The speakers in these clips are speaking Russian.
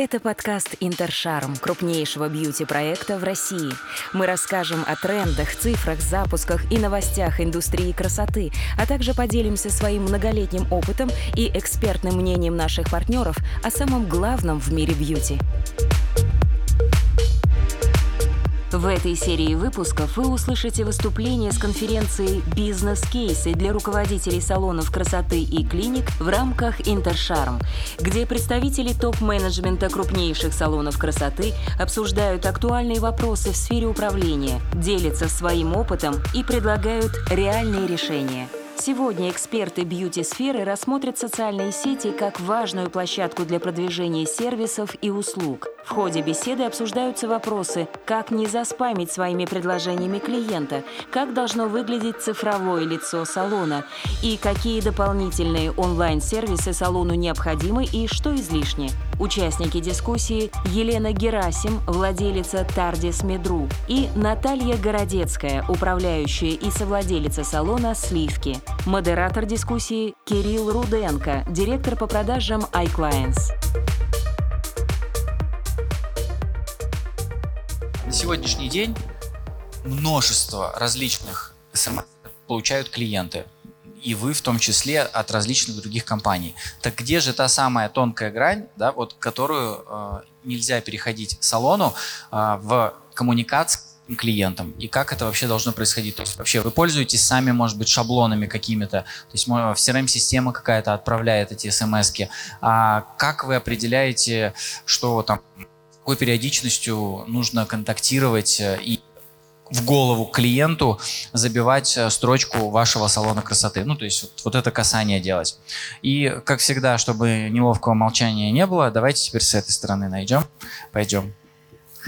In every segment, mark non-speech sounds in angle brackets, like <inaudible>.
Это подкаст «Интершарм» крупнейшего бьюти-проекта в России. Мы расскажем о трендах, цифрах, запусках и новостях индустрии красоты, а также поделимся своим многолетним опытом и экспертным мнением наших партнеров о самом главном в мире бьюти. В этой серии выпусков вы услышите выступления с конференции «Бизнес-кейсы» для руководителей салонов красоты и клиник в рамках «Интершарм», где представители топ-менеджмента крупнейших салонов красоты обсуждают актуальные вопросы в сфере управления, делятся своим опытом и предлагают реальные решения – Сегодня эксперты бьюти-сферы рассмотрят социальные сети как важную площадку для продвижения сервисов и услуг. В ходе беседы обсуждаются вопросы, как не заспамить своими предложениями клиента, как должно выглядеть цифровое лицо салона и какие дополнительные онлайн-сервисы салону необходимы и что излишне. Участники дискуссии Елена Герасим, владелица Тардис Медру, и Наталья Городецкая, управляющая и совладелица салона «Сливки». Модератор дискуссии Кирилл Руденко, директор по продажам iClients. На сегодняшний день множество различных смс получают клиенты и вы в том числе от различных других компаний. Так где же та самая тонкая грань, да, вот, которую э, нельзя переходить салону э, в коммуникации клиентам и как это вообще должно происходить. То есть вообще вы пользуетесь сами, может быть, шаблонами какими-то, то есть в CRM-система какая-то отправляет эти смс. А как вы определяете, что там какой периодичностью нужно контактировать э, и в голову клиенту забивать э, строчку вашего салона красоты. Ну, то есть вот, вот это касание делать. И, как всегда, чтобы неловкого молчания не было, давайте теперь с этой стороны найдем. Пойдем.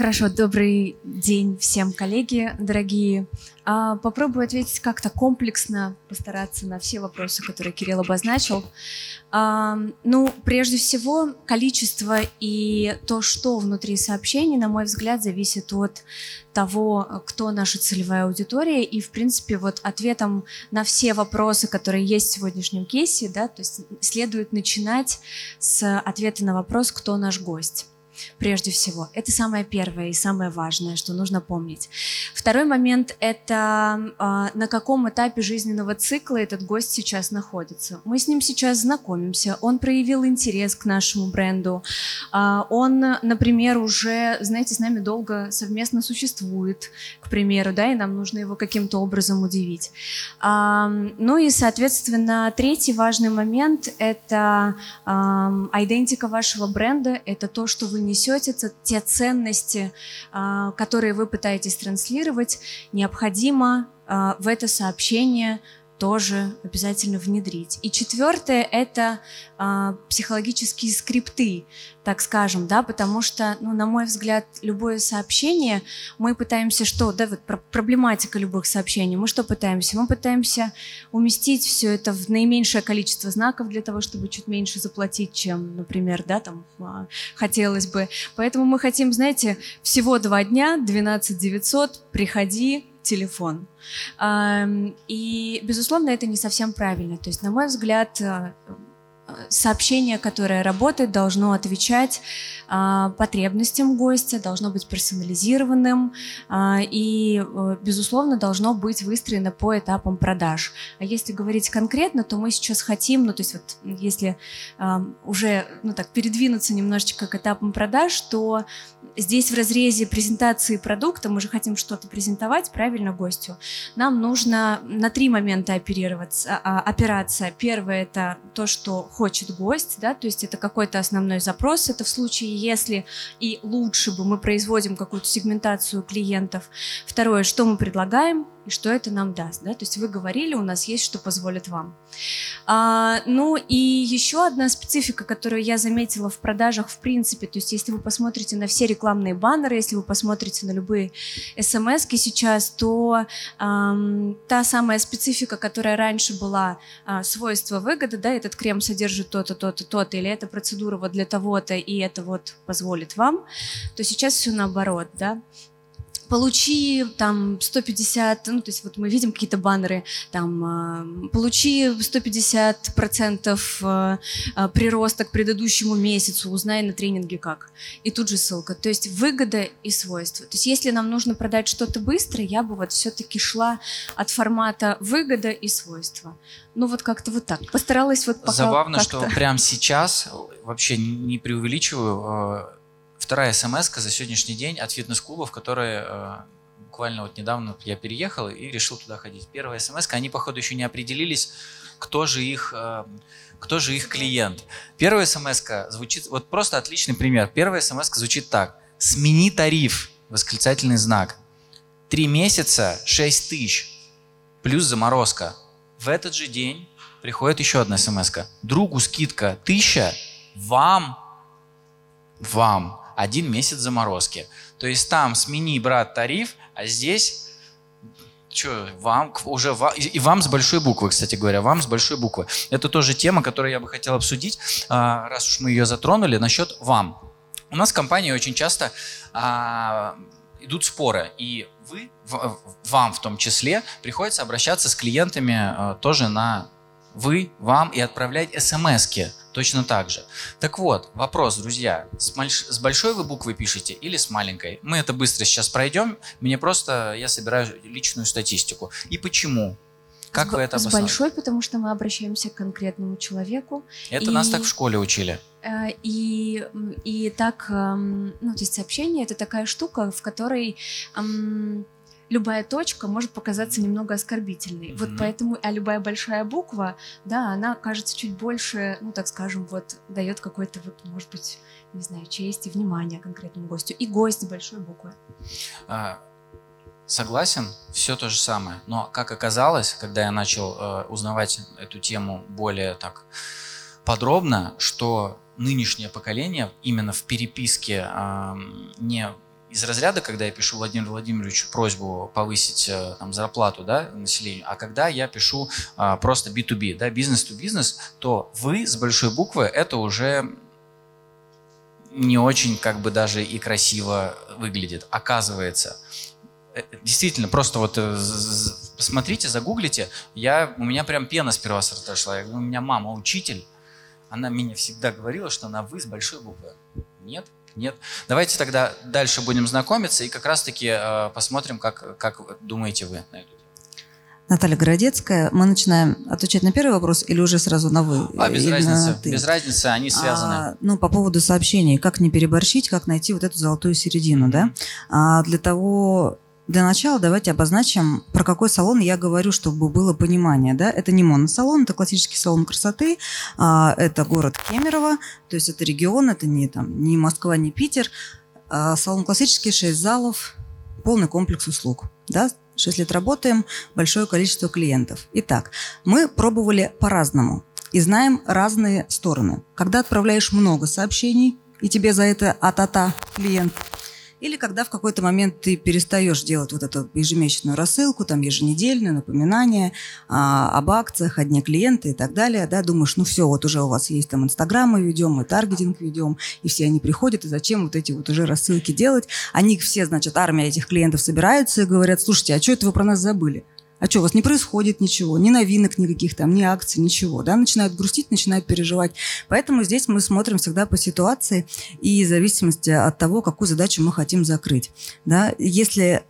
Хорошо, добрый день всем, коллеги, дорогие. А, попробую ответить как-то комплексно, постараться на все вопросы, которые Кирилл обозначил. А, ну, прежде всего, количество и то, что внутри сообщений, на мой взгляд, зависит от того, кто наша целевая аудитория. И, в принципе, вот ответом на все вопросы, которые есть в сегодняшнем кейсе, да, то есть следует начинать с ответа на вопрос, кто наш гость прежде всего. Это самое первое и самое важное, что нужно помнить. Второй момент – это э, на каком этапе жизненного цикла этот гость сейчас находится. Мы с ним сейчас знакомимся, он проявил интерес к нашему бренду, э, он, например, уже, знаете, с нами долго совместно существует, к примеру, да, и нам нужно его каким-то образом удивить. Э, ну и, соответственно, третий важный момент – это идентика вашего бренда, это то, что вы не несете, те ценности, а, которые вы пытаетесь транслировать, необходимо а, в это сообщение тоже обязательно внедрить. И четвертое – это э, психологические скрипты, так скажем, да, потому что, ну, на мой взгляд, любое сообщение мы пытаемся что, да, вот проблематика любых сообщений, мы что пытаемся? Мы пытаемся уместить все это в наименьшее количество знаков для того, чтобы чуть меньше заплатить, чем, например, да, там э, хотелось бы. Поэтому мы хотим, знаете, всего два дня, 12 900, приходи, телефон. И, безусловно, это не совсем правильно. То есть, на мой взгляд, э, сообщение, которое работает, должно отвечать потребностям гостя, должно быть персонализированным а, и, э, безусловно, должно быть выстроено по этапам продаж. А если говорить конкретно, то мы сейчас хотим, ну то есть вот если а, уже ну так передвинуться немножечко к этапам продаж, то здесь в разрезе презентации продукта мы же хотим что-то презентовать правильно гостю. Нам нужно на три момента оперироваться, опираться. Первое это то, что хочет гость, да, то есть это какой-то основной запрос, это в случае, если и лучше бы мы производим какую-то сегментацию клиентов. Второе, что мы предлагаем, и что это нам даст. Да? То есть вы говорили, у нас есть, что позволит вам. А, ну и еще одна специфика, которую я заметила в продажах в принципе, то есть если вы посмотрите на все рекламные баннеры, если вы посмотрите на любые смс сейчас, то а, та самая специфика, которая раньше была а, свойство выгоды, да, этот крем содержит то-то, то-то, то-то, или эта процедура вот для того-то, и это вот позволит вам, то сейчас все наоборот, да. Получи там 150, ну, то есть вот мы видим какие-то баннеры, там, э, получи 150 процентов э, э, прироста к предыдущему месяцу, узнай на тренинге как. И тут же ссылка. То есть выгода и свойства. То есть если нам нужно продать что-то быстро, я бы вот все-таки шла от формата выгода и свойства. Ну вот как-то вот так. Постаралась вот пока Забавно, что прямо сейчас, вообще не преувеличиваю, вторая смс за сегодняшний день от фитнес-клубов, которые э, буквально вот недавно я переехал и решил туда ходить. Первая смс они, походу, еще не определились, кто же их, э, кто же их клиент. Первая смс звучит, вот просто отличный пример. Первая смс звучит так. Смени тариф, восклицательный знак. Три месяца, 6 тысяч, плюс заморозка. В этот же день приходит еще одна смс -ка. Другу скидка 1000, вам, вам один месяц заморозки. То есть там смени, брат, тариф, а здесь что, вам уже и вам с большой буквы, кстати говоря, вам с большой буквы. Это тоже тема, которую я бы хотел обсудить, а, раз уж мы ее затронули, насчет вам. У нас в компании очень часто а, идут споры, и вы, вам в том числе, приходится обращаться с клиентами а, тоже на вы, вам и отправлять смс-ки точно так же. Так вот, вопрос, друзья, с, больш... с большой вы буквы пишете или с маленькой? Мы это быстро сейчас пройдем, мне просто, я собираю личную статистику. И почему? Как с, вы это С большой, потому что мы обращаемся к конкретному человеку. Это и... нас так в школе учили. Э, и, и так, эм, ну, то есть сообщение — это такая штука, в которой любая точка может показаться немного оскорбительной. Mm-hmm. Вот поэтому, а любая большая буква, да, она кажется чуть больше, ну, так скажем, вот дает какой-то вот, может быть, не знаю, честь и внимание конкретному гостю. И гость большой буквы. А, согласен, все то же самое. Но как оказалось, когда я начал э, узнавать эту тему более так подробно, что нынешнее поколение именно в переписке э, не из разряда, когда я пишу Владимиру Владимировичу просьбу повысить э, там, зарплату да, населению, а когда я пишу а, просто B2B, да, бизнес-to-бизнес, то вы с большой буквы это уже не очень как бы даже и красиво выглядит, оказывается. Э, действительно, просто вот э, посмотрите, загуглите, я, у меня прям пена сперва с рта шла. У меня мама учитель, она мне всегда говорила, что она вы с большой буквы. Нет, нет? Давайте тогда дальше будем знакомиться и как раз-таки э, посмотрим, как, как думаете вы на эту тему. Наталья Городецкая. Мы начинаем отвечать на первый вопрос или уже сразу на «вы»? А, без или разницы. Без разницы, они связаны. А, ну, по поводу сообщений. Как не переборщить, как найти вот эту золотую середину, да? А для того, для начала давайте обозначим, про какой салон я говорю, чтобы было понимание. Да? Это не моносалон, это классический салон красоты, а, это город Кемерово, то есть это регион, это не, там, не Москва, не Питер. А, салон классический, 6 залов, полный комплекс услуг. Да? 6 лет работаем, большое количество клиентов. Итак, мы пробовали по-разному и знаем разные стороны. Когда отправляешь много сообщений, и тебе за это а-та-та клиент – или когда в какой-то момент ты перестаешь делать вот эту ежемесячную рассылку, там еженедельную, напоминания а, об акциях, о дне клиента и так далее, да, думаешь, ну все, вот уже у вас есть там Инстаграм мы ведем, мы таргетинг ведем, и все они приходят, и зачем вот эти вот уже рассылки делать? Они все, значит, армия этих клиентов собираются и говорят, слушайте, а что это вы про нас забыли? А что, у вас не происходит ничего, ни новинок никаких там, ни акций, ничего, да, начинают грустить, начинают переживать. Поэтому здесь мы смотрим всегда по ситуации и в зависимости от того, какую задачу мы хотим закрыть, да. Если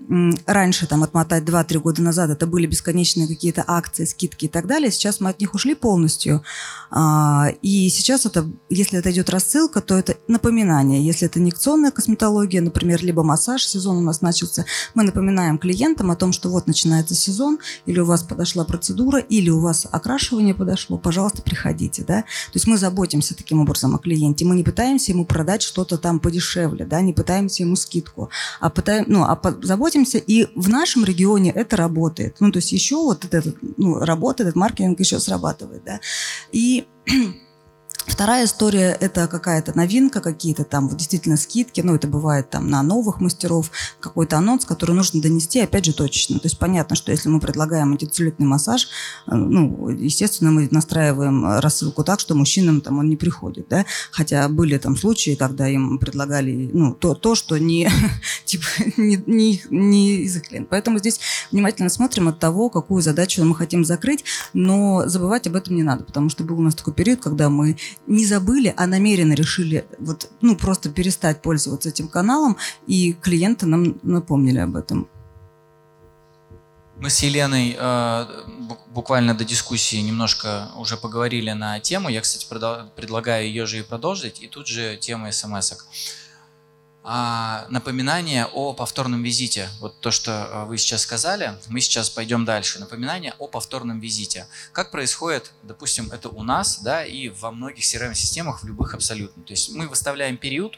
раньше, там, отмотать 2-3 года назад, это были бесконечные какие-то акции, скидки и так далее, сейчас мы от них ушли полностью, а, и сейчас это, если это идет рассылка, то это напоминание, если это инъекционная косметология, например, либо массаж, сезон у нас начался, мы напоминаем клиентам о том, что вот начинается сезон, или у вас подошла процедура, или у вас окрашивание подошло, пожалуйста, приходите, да. То есть мы заботимся таким образом о клиенте, мы не пытаемся ему продать что-то там подешевле, да, не пытаемся ему скидку, а пытаем, ну, а заботимся, и в нашем регионе это работает. Ну, то есть еще вот этот, ну, работа, этот маркетинг еще срабатывает, да. И <clears throat> Вторая история – это какая-то новинка, какие-то там вот действительно скидки, ну, это бывает там на новых мастеров, какой-то анонс, который нужно донести, опять же, точечно. То есть понятно, что если мы предлагаем антицеллюлитный массаж, э, ну, естественно, мы настраиваем рассылку так, что мужчинам там он не приходит, да, хотя были там случаи, когда им предлагали, ну, то, то что не, <laughs> типа, не, не, не из их клиент. Поэтому здесь внимательно смотрим от того, какую задачу мы хотим закрыть, но забывать об этом не надо, потому что был у нас такой период, когда мы не забыли, а намеренно решили вот, ну, просто перестать пользоваться этим каналом, и клиенты нам напомнили об этом. Мы с Еленой э, буквально до дискуссии немножко уже поговорили на тему. Я, кстати, предлагаю ее же и продолжить. И тут же тема смс-ок. -ок а, напоминание о повторном визите. Вот то, что а, вы сейчас сказали, мы сейчас пойдем дальше. Напоминание о повторном визите. Как происходит, допустим, это у нас, да, и во многих CRM-системах, в любых абсолютно. То есть мы выставляем период,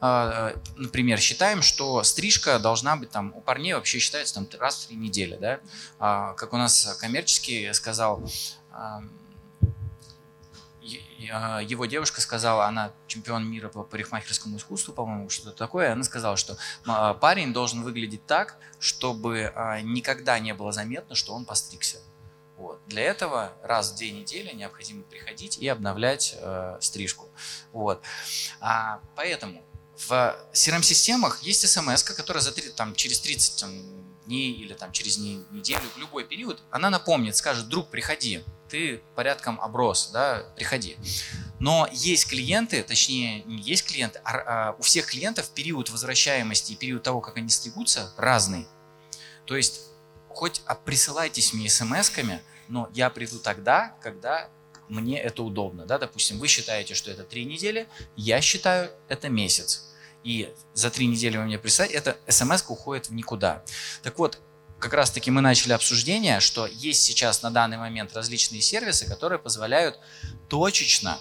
а, например, считаем, что стрижка должна быть там, у парней вообще считается там раз в три недели, да, как у нас коммерческий сказал, а, его девушка сказала, она чемпион мира по парикмахерскому искусству, по-моему, что-то такое, она сказала, что а, парень должен выглядеть так, чтобы а, никогда не было заметно, что он постригся. Вот. Для этого раз в две недели необходимо приходить и обновлять э, стрижку. Вот. А, поэтому в CRM-системах есть смс, которая за 3, там, через 30 там, дней или там, через неделю, в любой период, она напомнит, скажет, друг, приходи, ты порядком оброс, да, приходи. Но есть клиенты, точнее, не есть клиенты, а, а у всех клиентов период возвращаемости и период того, как они стригутся, разный. То есть, хоть присылайтесь мне смс-ками, но я приду тогда, когда мне это удобно. Да? Допустим, вы считаете, что это три недели, я считаю, это месяц. И за три недели вы мне присылаете, эта смс уходит в никуда. Так вот, как раз таки мы начали обсуждение, что есть сейчас на данный момент различные сервисы, которые позволяют точечно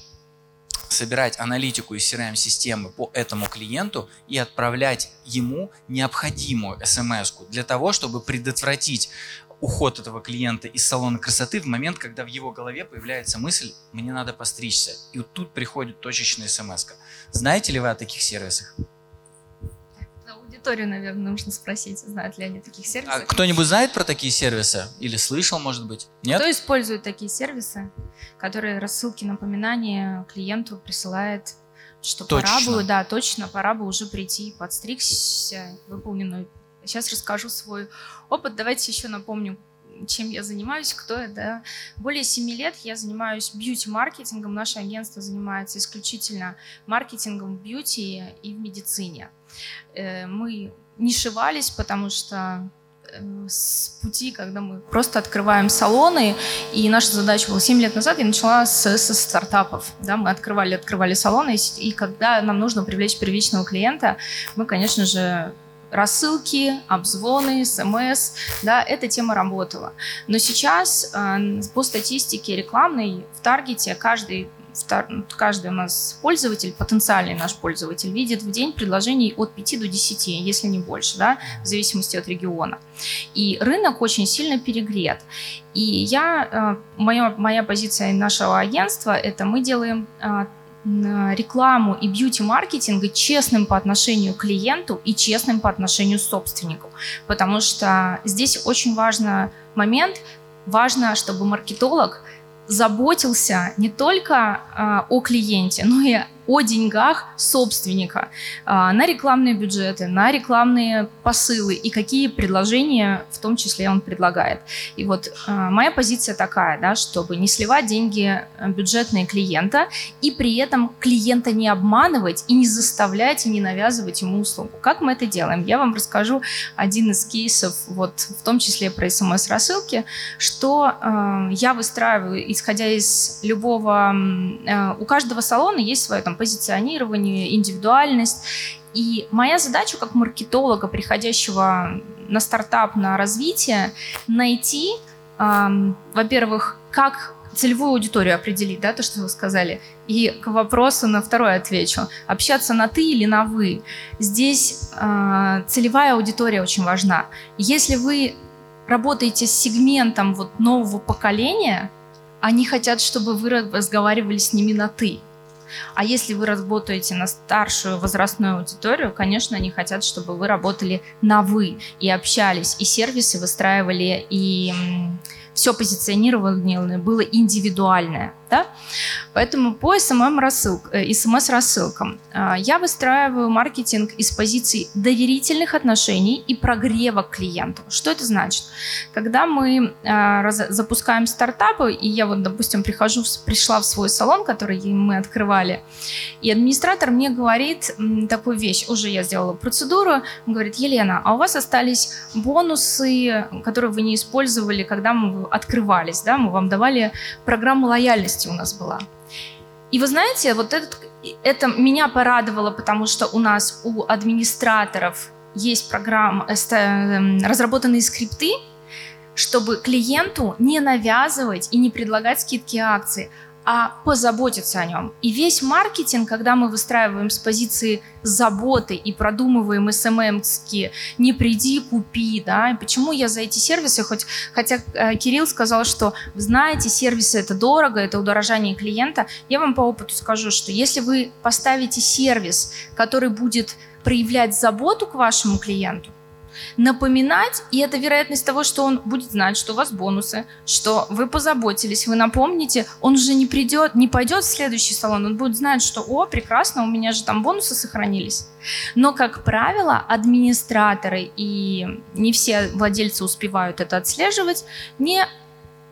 собирать аналитику из CRM-системы по этому клиенту и отправлять ему необходимую смс для того, чтобы предотвратить уход этого клиента из салона красоты в момент, когда в его голове появляется мысль «мне надо постричься». И вот тут приходит точечная смс -ка. Знаете ли вы о таких сервисах? Аудиторию, наверное, нужно спросить, знают ли они таких сервисов. А кто-нибудь знает про такие сервисы? Или слышал, может быть? Нет? Кто использует такие сервисы, которые рассылки, напоминания клиенту присылает, что точно. пора бы, да, точно, пора бы уже прийти, подстригся, выполненную. Сейчас расскажу свой опыт. Давайте еще напомню, чем я занимаюсь, кто я, да. Более 7 лет я занимаюсь бьюти-маркетингом. Наше агентство занимается исключительно маркетингом в бьюти и в медицине. Э, мы не шивались, потому что э, с пути, когда мы просто открываем салоны, и наша задача была 7 лет назад, я начала с, со стартапов. Да, мы открывали, открывали салоны, и, и когда нам нужно привлечь первичного клиента, мы, конечно же, рассылки, обзвоны, смс, да, эта тема работала. Но сейчас э, по статистике рекламной в таргете каждый каждый у нас пользователь, потенциальный наш пользователь, видит в день предложений от 5 до 10, если не больше, да, в зависимости от региона. И рынок очень сильно перегрет. И я, э, моя, моя позиция нашего агентства, это мы делаем э, рекламу и бьюти-маркетинга честным по отношению к клиенту и честным по отношению к собственнику. Потому что здесь очень важный момент, важно, чтобы маркетолог заботился не только э, о клиенте, но и о деньгах собственника а, на рекламные бюджеты, на рекламные посылы и какие предложения в том числе он предлагает. И вот а, моя позиция такая, да, чтобы не сливать деньги э, бюджетные клиента и при этом клиента не обманывать и не заставлять и не навязывать ему услугу. Как мы это делаем? Я вам расскажу один из кейсов, вот в том числе про смс-рассылки, что э, я выстраиваю, исходя из любого, э, у каждого салона есть свое там позиционирование, индивидуальность. И моя задача как маркетолога, приходящего на стартап, на развитие, найти, эм, во-первых, как целевую аудиторию определить, да, то, что вы сказали. И к вопросу на второй отвечу. Общаться на ты или на вы. Здесь э, целевая аудитория очень важна. Если вы работаете с сегментом вот нового поколения, они хотят, чтобы вы разговаривали с ними на ты. А если вы работаете на старшую возрастную аудиторию, конечно, они хотят, чтобы вы работали на «вы» и общались, и сервисы выстраивали, и все позиционирование было индивидуальное. Да? Поэтому по смс-рассылкам э, я выстраиваю маркетинг из позиций доверительных отношений и прогрева к клиенту. Что это значит? Когда мы э, запускаем стартапы, и я вот, допустим, прихожу, пришла в свой салон, который мы открывали, и администратор мне говорит такую вещь, уже я сделала процедуру, он говорит, Елена, а у вас остались бонусы, которые вы не использовали, когда мы открывались, да, мы вам давали программу лояльности у нас была. И вы знаете, вот этот, это меня порадовало, потому что у нас у администраторов есть программа, э, эм, разработанные скрипты, чтобы клиенту не навязывать и не предлагать скидки акции, а позаботиться о нем. И весь маркетинг, когда мы выстраиваем с позиции заботы и продумываем СММски, не приди, купи, да, почему я за эти сервисы, хоть, хотя э, Кирилл сказал, что, вы знаете, сервисы это дорого, это удорожание клиента, я вам по опыту скажу, что если вы поставите сервис, который будет проявлять заботу к вашему клиенту, напоминать, и это вероятность того, что он будет знать, что у вас бонусы, что вы позаботились, вы напомните, он уже не придет, не пойдет в следующий салон, он будет знать, что, о, прекрасно, у меня же там бонусы сохранились. Но, как правило, администраторы и не все владельцы успевают это отслеживать, не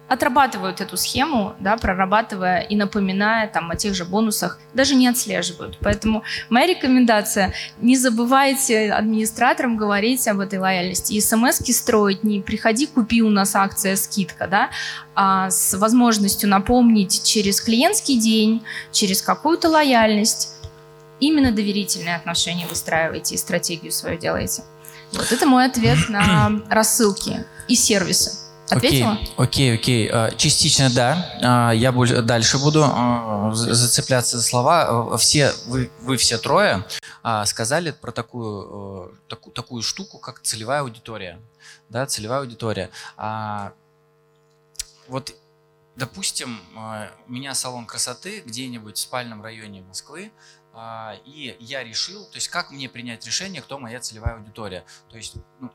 отрабатывают эту схему, да, прорабатывая и напоминая там о тех же бонусах, даже не отслеживают. Поэтому моя рекомендация, не забывайте администраторам говорить об этой лояльности. И смс строить не приходи, купи у нас акция, скидка, да, а с возможностью напомнить через клиентский день, через какую-то лояльность. Именно доверительные отношения выстраивайте и стратегию свою делаете. Вот это мой ответ на рассылки и сервисы. Ответила? Окей, окей, окей. Частично да. А, я дальше буду а, зацепляться за слова. Все, вы, вы все трое а, сказали про такую, э, такую, такую штуку, как целевая аудитория. Да, целевая аудитория. Вот, допустим, у меня салон красоты где-нибудь в спальном районе Москвы, и я решил, то есть как мне принять решение, кто моя целевая аудитория. То есть ну,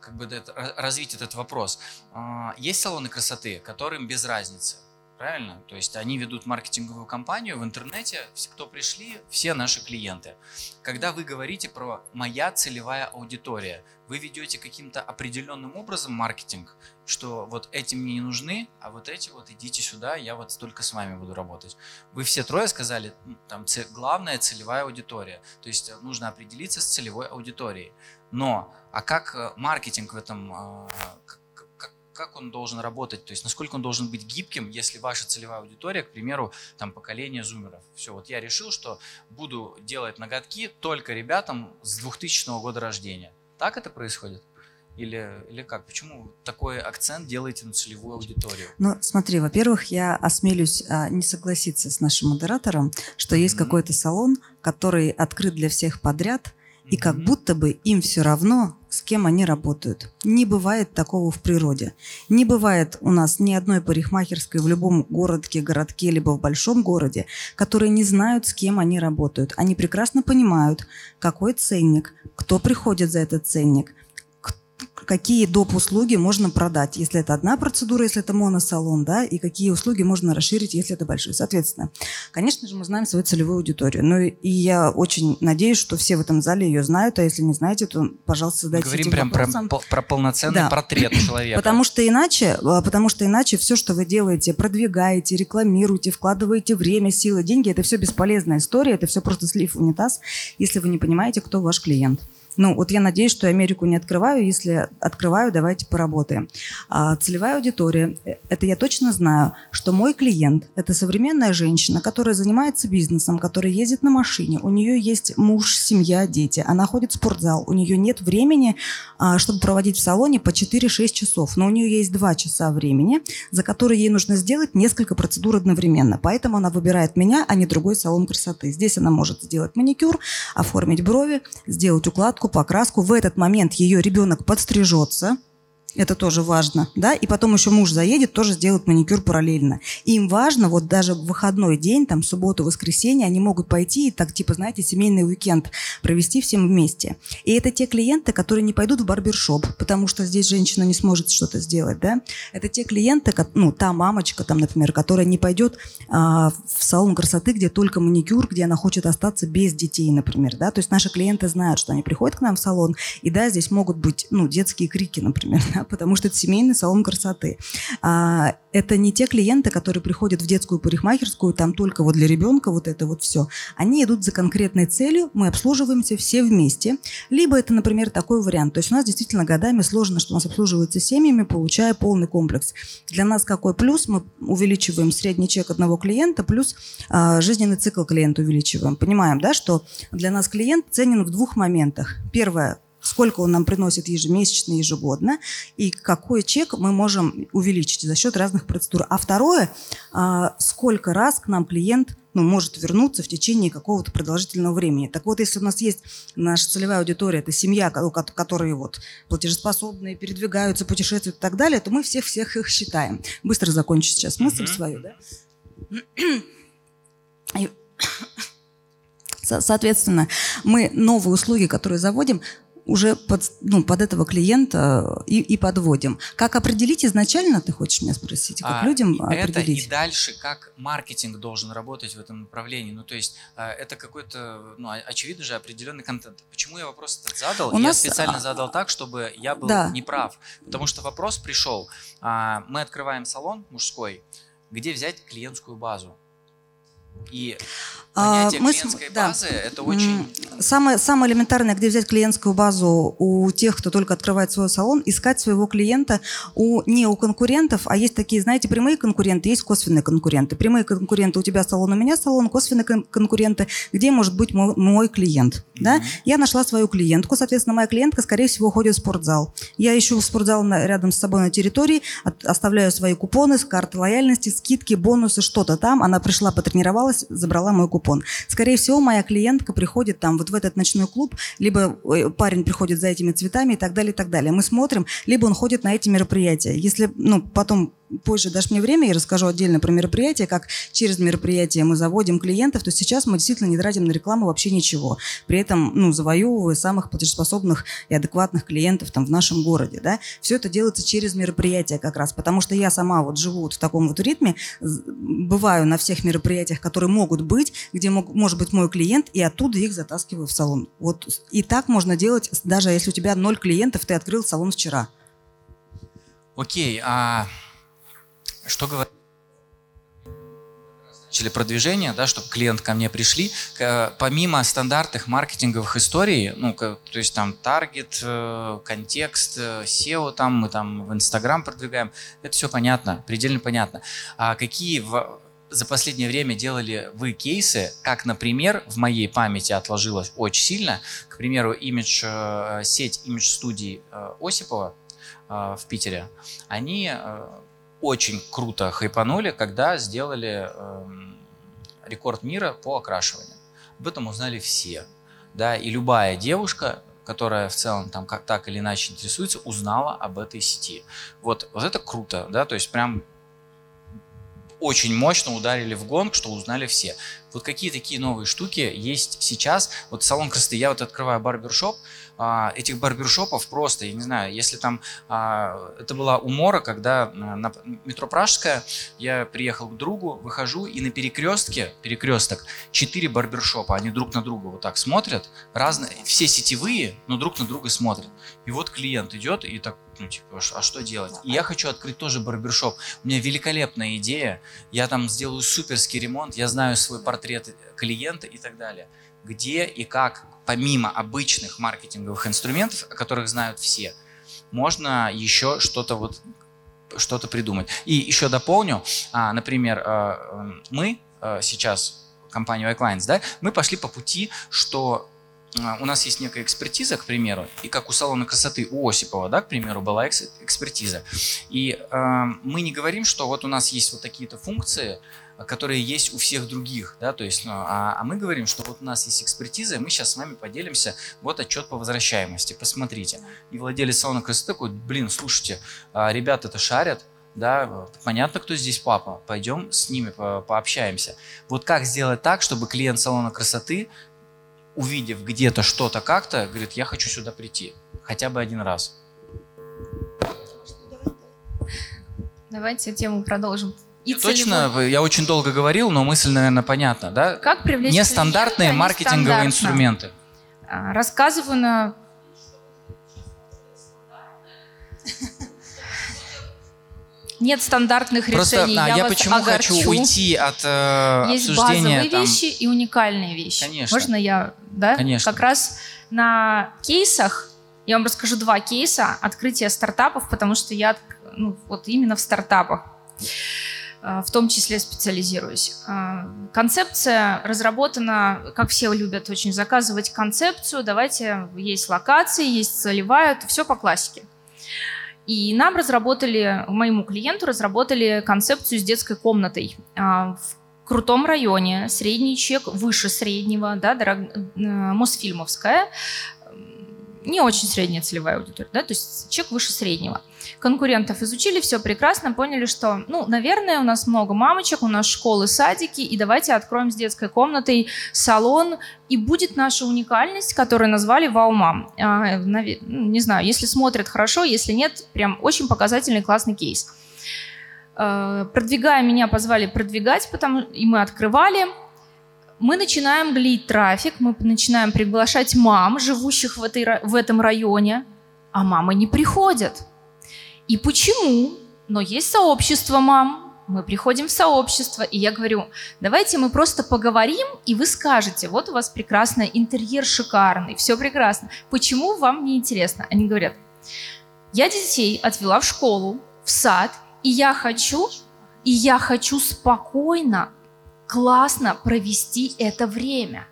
как бы развить этот вопрос. А, есть салоны красоты, которым без разницы. Правильно? То есть они ведут маркетинговую кампанию в интернете, кто пришли, все наши клиенты. Когда вы говорите про моя целевая аудитория, вы ведете каким-то определенным образом маркетинг, что вот эти мне не нужны, а вот эти вот идите сюда, я вот только с вами буду работать. Вы все трое сказали, там главная целевая аудитория. То есть нужно определиться с целевой аудиторией. Но, а как э, маркетинг в этом, а, как он должен работать, то есть насколько он должен быть гибким, если ваша целевая аудитория, к примеру, там поколение зумеров. Все, вот я решил, что буду делать ноготки только ребятам с 2000 года рождения. Так это происходит? Или, или как? Почему такой акцент делаете на целевую аудиторию? Ну, смотри, во-первых, я осмелюсь а, не согласиться с нашим модератором, что есть mm-hmm. какой-то салон, который открыт для всех подряд, и как будто бы им все равно, с кем они работают. Не бывает такого в природе. Не бывает у нас ни одной парикмахерской в любом городе, городке, либо в большом городе, которые не знают, с кем они работают. Они прекрасно понимают, какой ценник, кто приходит за этот ценник, какие доп. услуги можно продать, если это одна процедура, если это моносалон, да, и какие услуги можно расширить, если это большой. Соответственно, конечно же, мы знаем свою целевую аудиторию. Ну и я очень надеюсь, что все в этом зале ее знают, а если не знаете, то, пожалуйста, задайте Говорим прям про, про полноценный да. портрет <coughs> человека. Потому что иначе, а, потому что иначе все, что вы делаете, продвигаете, рекламируете, вкладываете время, силы, деньги, это все бесполезная история, это все просто слив в унитаз, если вы не понимаете, кто ваш клиент. Ну, вот я надеюсь, что Америку не открываю. Если открываю, давайте поработаем. А, целевая аудитория. Э, это я точно знаю, что мой клиент – это современная женщина, которая занимается бизнесом, которая ездит на машине. У нее есть муж, семья, дети. Она ходит в спортзал. У нее нет времени, а, чтобы проводить в салоне по 4-6 часов. Но у нее есть 2 часа времени, за которые ей нужно сделать несколько процедур одновременно. Поэтому она выбирает меня, а не другой салон красоты. Здесь она может сделать маникюр, оформить брови, сделать укладку, покраску. В этот момент ее ребенок подстрижется, это тоже важно, да, и потом еще муж заедет, тоже сделает маникюр параллельно. Им важно, вот даже в выходной день, там, субботу, воскресенье, они могут пойти и так, типа, знаете, семейный уикенд провести всем вместе. И это те клиенты, которые не пойдут в барбершоп, потому что здесь женщина не сможет что-то сделать, да. Это те клиенты, ну, та мамочка, там, например, которая не пойдет а, в салон красоты, где только маникюр, где она хочет остаться без детей, например, да. То есть наши клиенты знают, что они приходят к нам в салон, и да, здесь могут быть, ну, детские крики, например, <laughs> да, <laughs> потому что это семейный салон красоты. А, это не те клиенты, которые приходят в детскую парикмахерскую, там только вот для ребенка вот это вот все. Они идут за конкретной целью, мы обслуживаемся все вместе. Либо это, например, такой вариант. То есть у нас действительно годами сложно, что у нас обслуживаются семьями, получая полный комплекс. Для нас какой плюс? Мы увеличиваем средний чек одного клиента, плюс а, жизненный цикл клиента увеличиваем. Понимаем, да, что для нас клиент ценен в двух моментах. Первое сколько он нам приносит ежемесячно, ежегодно, и какой чек мы можем увеличить за счет разных процедур. А второе, а, сколько раз к нам клиент ну, может вернуться в течение какого-то продолжительного времени. Так вот, если у нас есть наша целевая аудитория, это семья, которые вот платежеспособные, передвигаются, путешествуют и так далее, то мы всех-всех их считаем. Быстро закончу сейчас мысль mm-hmm. свою, да? <coughs> Соответственно, мы новые услуги, которые заводим, уже под, ну, под этого клиента и, и подводим. Как определить изначально, ты хочешь меня спросить, как а, людям это определить? и дальше, как маркетинг должен работать в этом направлении. Ну, то есть а, это какой-то, ну, очевидно же, определенный контент. Почему я вопрос этот задал? У я нас... специально а, задал так, чтобы я был да. неправ. Потому что вопрос пришел. А, мы открываем салон мужской, где взять клиентскую базу. И понятие а, мы, клиентской да. базы это очень... Самое, самое элементарное, где взять клиентскую базу у тех, кто только открывает свой салон, искать своего клиента у, не у конкурентов, а есть такие, знаете, прямые конкуренты, есть косвенные конкуренты. Прямые конкуренты у тебя салон, у меня салон, косвенные кон- конкуренты, где может быть мой, мой клиент. Mm-hmm. Да? Я нашла свою клиентку, соответственно, моя клиентка, скорее всего, ходит в спортзал. Я ищу спортзал на, рядом с собой на территории, от, оставляю свои купоны, карты лояльности, скидки, бонусы, что-то там. Она пришла, потренировалась, забрала мой купон купон. Скорее всего, моя клиентка приходит там вот в этот ночной клуб, либо э, парень приходит за этими цветами и так далее, и так далее. Мы смотрим, либо он ходит на эти мероприятия. Если, ну, потом позже дашь мне время, я расскажу отдельно про мероприятие, как через мероприятие мы заводим клиентов, то сейчас мы действительно не тратим на рекламу вообще ничего. При этом, ну, завоевывая самых платежеспособных и адекватных клиентов там в нашем городе, да. Все это делается через мероприятие как раз, потому что я сама вот живу вот в таком вот ритме, бываю на всех мероприятиях, которые могут быть, где мог, может быть мой клиент, и оттуда их затаскиваю в салон. Вот и так можно делать, даже если у тебя ноль клиентов, ты открыл салон вчера. Окей, а что говорит? начали продвижение, да, чтобы клиент ко мне пришли, помимо стандартных маркетинговых историй, ну, то есть там таргет, э, контекст, э, SEO, там мы там в Инстаграм продвигаем, это все понятно, предельно понятно. А какие в, за последнее время делали вы кейсы, как, например, в моей памяти отложилось очень сильно, к примеру, имидж, э, сеть имидж-студий Осипова в Питере, они очень круто хайпанули, когда сделали э, рекорд мира по окрашиванию. Об этом узнали все. Да, и любая девушка, которая в целом там как так или иначе интересуется, узнала об этой сети. Вот, вот это круто, да, то есть прям очень мощно ударили в гонг, что узнали все. Вот какие такие новые штуки есть сейчас. Вот салон красоты, я вот открываю барбершоп, а, этих барбершопов просто, я не знаю, если там, а, это была умора, когда а, на метро Пражская я приехал к другу, выхожу и на перекрестке, перекресток, четыре барбершопа, они друг на друга вот так смотрят, разные, все сетевые, но друг на друга смотрят. И вот клиент идет и так, ну типа, а что делать? И я хочу открыть тоже барбершоп. У меня великолепная идея, я там сделаю суперский ремонт, я знаю свой портрет клиента и так далее. Где и как помимо обычных маркетинговых инструментов, о которых знают все, можно еще что-то вот что-то придумать. И еще дополню, а, например, а, мы а, сейчас компанию iClients, да, мы пошли по пути, что у нас есть некая экспертиза, к примеру, и как у салона красоты у Осипова, да, к примеру, была экс- экспертиза. И э, мы не говорим, что вот у нас есть вот такие-то функции, которые есть у всех других, да, то есть, ну, а, а мы говорим, что вот у нас есть экспертиза, и мы сейчас с вами поделимся, вот отчет по возвращаемости, посмотрите. И владелец салона красоты такой, блин, слушайте, а, ребята это шарят, да, понятно, кто здесь папа, пойдем с ними по пообщаемся. Вот как сделать так, чтобы клиент салона красоты, увидев где-то что-то как-то, говорит, я хочу сюда прийти, хотя бы один раз. Давайте тему продолжим. И Точно, целевой- я очень долго говорил, но мысль, наверное, понятна, да? Как привлечь Нестандартные клиента маркетинговые инструменты. А, Рассказываю на... Нет стандартных Просто решений. а, я, я почему огорчу. хочу уйти от э, Есть обсуждения базовые там. вещи и уникальные вещи. Конечно. Можно я, да? Конечно. Как раз на кейсах я вам расскажу два кейса открытия стартапов, потому что я ну, вот именно в стартапах в том числе специализируюсь. Э, Концепция разработана, как все любят очень заказывать концепцию. Давайте, есть локации, есть целевая, это все по классике. И нам разработали, моему клиенту разработали концепцию с детской комнатой а, в крутом районе, средний чек выше среднего, да, дорог, э, Мосфильмовская, не очень средняя целевая аудитория, да, то есть чек выше среднего. Конкурентов изучили, все прекрасно, поняли, что, ну, наверное, у нас много мамочек, у нас школы, садики, и давайте откроем с детской комнатой салон, и будет наша уникальность, которую назвали «Вау-мам». А, ну, не знаю, если смотрят хорошо, если нет, прям очень показательный классный кейс. Э, Продвигая меня, позвали продвигать, потому и мы открывали. Мы начинаем глить трафик, мы начинаем приглашать мам, живущих в, этой, в этом районе, а мамы не приходят. И почему? Но есть сообщество мам, мы приходим в сообщество, и я говорю, давайте мы просто поговорим, и вы скажете, вот у вас прекрасный интерьер шикарный, все прекрасно. Почему вам не интересно? Они говорят, я детей отвела в школу, в сад, и я хочу, и я хочу спокойно, классно провести это время.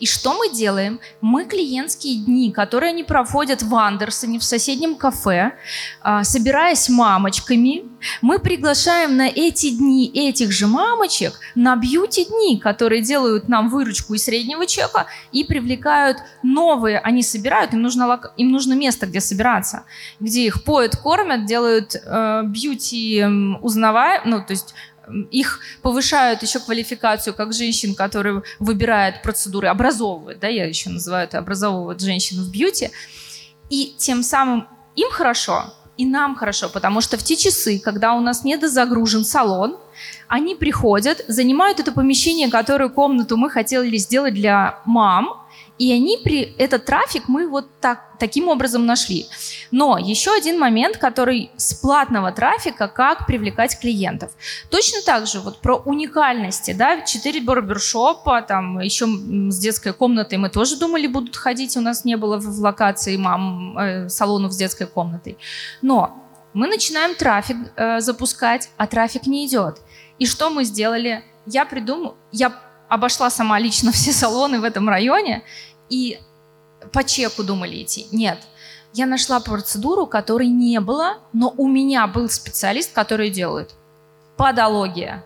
И что мы делаем? Мы клиентские дни, которые они проводят в Андерсоне, в соседнем кафе, а, собираясь мамочками, мы приглашаем на эти дни этих же мамочек на бьюти-дни, которые делают нам выручку из среднего чека и привлекают новые, они собирают, им нужно, им нужно место, где собираться, где их поют, кормят, делают э, бьюти м, узнавая, ну, то есть их повышают еще квалификацию как женщин, которые выбирают процедуры, образовывают, да, я еще называю это образовывают женщин в бьюти, и тем самым им хорошо, и нам хорошо, потому что в те часы, когда у нас недозагружен салон, они приходят, занимают это помещение, которое комнату мы хотели сделать для мам, и они при этот трафик мы вот так, таким образом нашли. Но еще один момент, который с платного трафика, как привлекать клиентов. Точно так же вот про уникальности, да, 4 барбершопа, там еще с детской комнатой мы тоже думали будут ходить, у нас не было в, локации мам э, салонов с детской комнатой. Но мы начинаем трафик э, запускать, а трафик не идет. И что мы сделали? Я придумала, я обошла сама лично <laughs> все салоны в этом районе и по чеку думали идти. Нет, я нашла процедуру, которой не было, но у меня был специалист, который делает. Подология.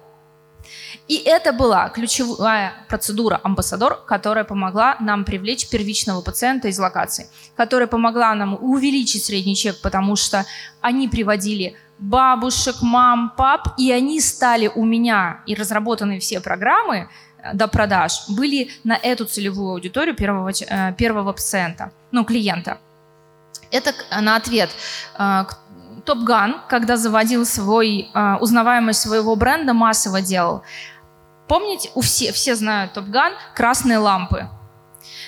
И это была ключевая процедура амбассадор, которая помогла нам привлечь первичного пациента из локации, которая помогла нам увеличить средний чек, потому что они приводили бабушек, мам, пап, и они стали у меня, и разработаны все программы до продаж, были на эту целевую аудиторию первого, э, первого пациента, ну, клиента. Это на ответ. Э, к- Топ Ган, когда заводил свой, э, узнаваемость своего бренда, массово делал. Помните, у все, все знают Топ Ган, красные лампы.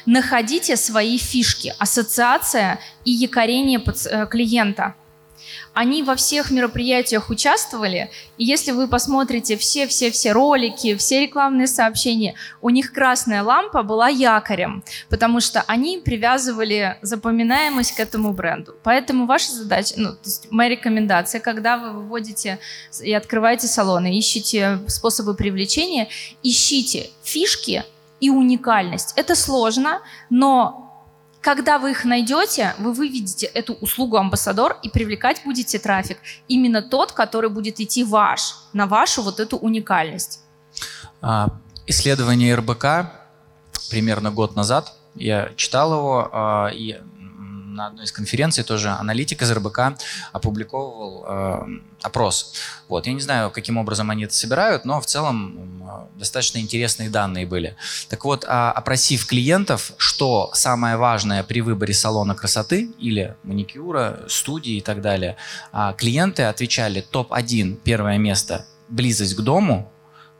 Находите свои фишки, ассоциация и якорение э, клиента. Они во всех мероприятиях участвовали, и если вы посмотрите все-все-все ролики, все рекламные сообщения, у них красная лампа была якорем, потому что они привязывали запоминаемость к этому бренду. Поэтому ваша задача, ну, то есть моя рекомендация, когда вы выводите и открываете салоны, ищите способы привлечения, ищите фишки и уникальность. Это сложно, но когда вы их найдете, вы выведете эту услугу амбассадор и привлекать будете трафик. Именно тот, который будет идти ваш, на вашу вот эту уникальность. А, исследование РБК примерно год назад, я читал его, а, и на одной из конференций тоже аналитик из РБК опубликовывал э, опрос. Вот. Я не знаю, каким образом они это собирают, но в целом э, достаточно интересные данные были. Так вот, э, опросив клиентов, что самое важное при выборе салона красоты или маникюра, студии и так далее, э, клиенты отвечали топ-1, первое место, близость к дому,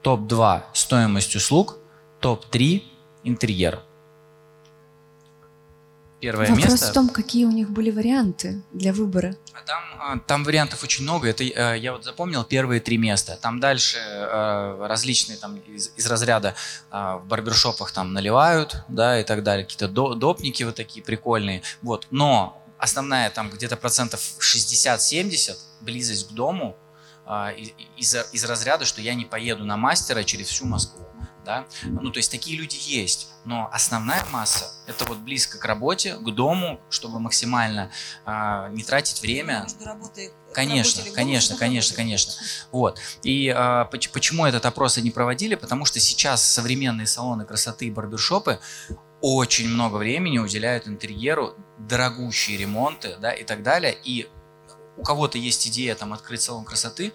топ-2, стоимость услуг, топ-3, интерьер. Первое Вопрос место. в том, какие у них были варианты для выбора. А там, а, там вариантов очень много. Это э, я вот запомнил первые три места. Там дальше э, различные там из, из разряда в барбершопах там наливают, да, и так далее. Какие-то допники вот такие прикольные. Вот. Но основная там где-то процентов 60-70 близость к дому из, из разряда, что я не поеду на мастера через всю Москву да, ну, то есть такие люди есть, но основная масса – это вот близко к работе, к дому, чтобы максимально э, не тратить время. Между работой Конечно, конечно, конечно, конечно. Вот. И э, почему этот опрос они проводили? Потому что сейчас современные салоны красоты и барбершопы очень много времени уделяют интерьеру, дорогущие ремонты, да, и так далее. И у кого-то есть идея там открыть салон красоты,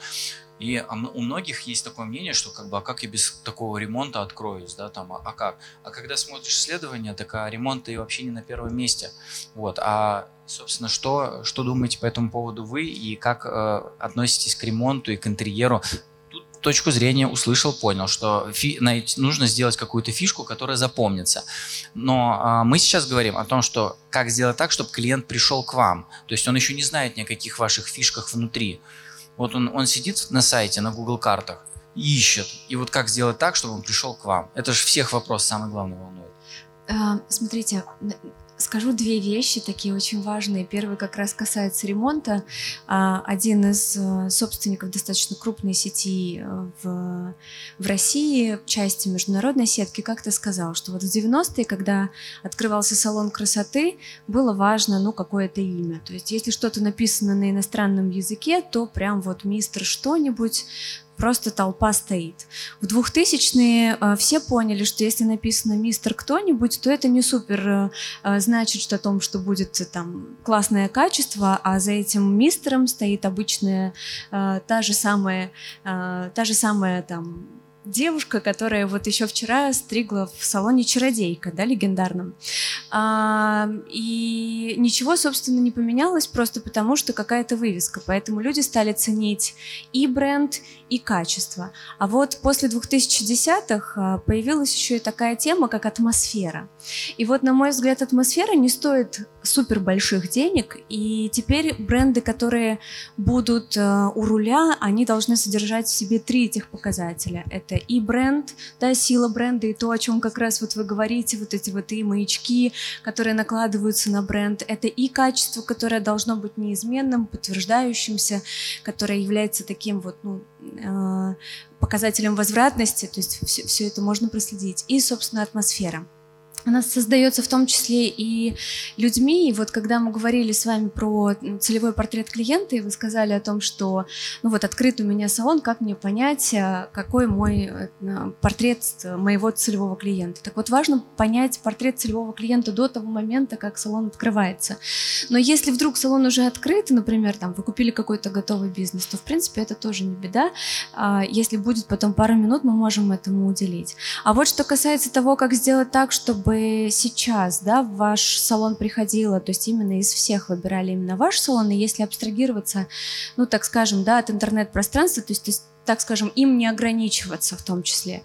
и у многих есть такое мнение, что как бы, а как я без такого ремонта откроюсь, да, там, а, а как? А когда смотришь исследования, так а ремонт и вообще не на первом месте. Вот, а, собственно, что, что думаете по этому поводу вы и как э, относитесь к ремонту и к интерьеру? Тут точку зрения услышал, понял, что фи, нужно сделать какую-то фишку, которая запомнится. Но э, мы сейчас говорим о том, что как сделать так, чтобы клиент пришел к вам. То есть он еще не знает ни о каких ваших фишках внутри. Вот он, он сидит на сайте, на Google картах, ищет. И вот как сделать так, чтобы он пришел к вам? Это же всех вопрос самый главный волнует. А, смотрите, Скажу две вещи, такие очень важные. Первый как раз касается ремонта. А, один из э, собственников достаточно крупной сети э, в, в России, части международной сетки, как-то сказал, что вот в 90-е, когда открывался салон красоты, было важно, ну, какое-то имя. То есть если что-то написано на иностранном языке, то прям вот мистер что-нибудь, просто толпа стоит. В 2000-е э, все поняли, что если написано «мистер кто-нибудь», то это не супер э, э, значит о том, что будет там классное качество, а за этим мистером стоит обычная та же самая, та же самая там девушка, которая вот еще вчера стригла в салоне чародейка, да, легендарном. И ничего, собственно, не поменялось просто потому, что какая-то вывеска. Поэтому люди стали ценить и бренд, и качество. А вот после 2010-х а, появилась еще и такая тема, как атмосфера. И вот, на мой взгляд, атмосфера не стоит супер больших денег, и теперь бренды, которые будут э, у руля, они должны содержать в себе три этих показателя. Это и бренд, да, сила бренда, и то, о чем как раз вот вы говорите, вот эти вот и маячки, которые накладываются на бренд. Это и качество, которое должно быть неизменным, подтверждающимся, которое является таким вот, ну, э, показателем возвратности, то есть все, все это можно проследить. И, собственно, атмосфера она создается в том числе и людьми. И вот когда мы говорили с вами про целевой портрет клиента, и вы сказали о том, что ну вот открыт у меня салон, как мне понять, э, какой мой э, портрет моего целевого клиента. Так вот, важно понять портрет целевого клиента до того момента, как салон открывается. Но если вдруг салон уже открыт, например, там вы купили какой-то готовый бизнес, то в принципе это тоже не беда. А если будет потом пару минут, мы можем этому уделить. А вот что касается того, как сделать так, чтобы бы сейчас, да, в ваш салон приходило, то есть именно из всех выбирали именно ваш салон, и если абстрагироваться, ну, так скажем, да, от интернет-пространства, то есть так скажем, им не ограничиваться в том числе,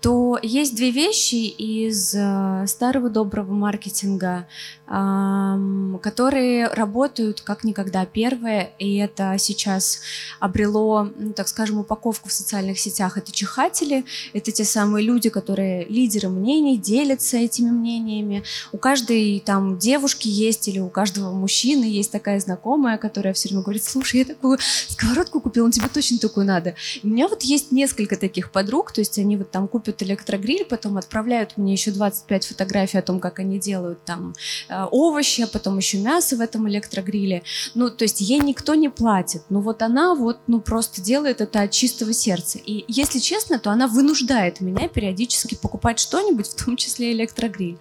то есть две вещи из э, старого доброго маркетинга, которые работают как никогда. Первое, и это сейчас обрело, ну, так скажем, упаковку в социальных сетях, это чихатели, это те самые люди, которые лидеры мнений, делятся этими мнениями. У каждой там девушки есть или у каждого мужчины есть такая знакомая, которая все время говорит, слушай, я такую сковородку купила, ну тебе точно такую надо. У меня вот есть несколько таких подруг, то есть они вот там купят электрогриль, потом отправляют мне еще 25 фотографий о том, как они делают там э, овощи, а потом еще мясо в этом электрогриле. Ну, то есть ей никто не платит. Но вот она вот, ну, просто делает это от чистого сердца. И если честно, то она вынуждает меня периодически покупать что-нибудь, в том числе электрогриль.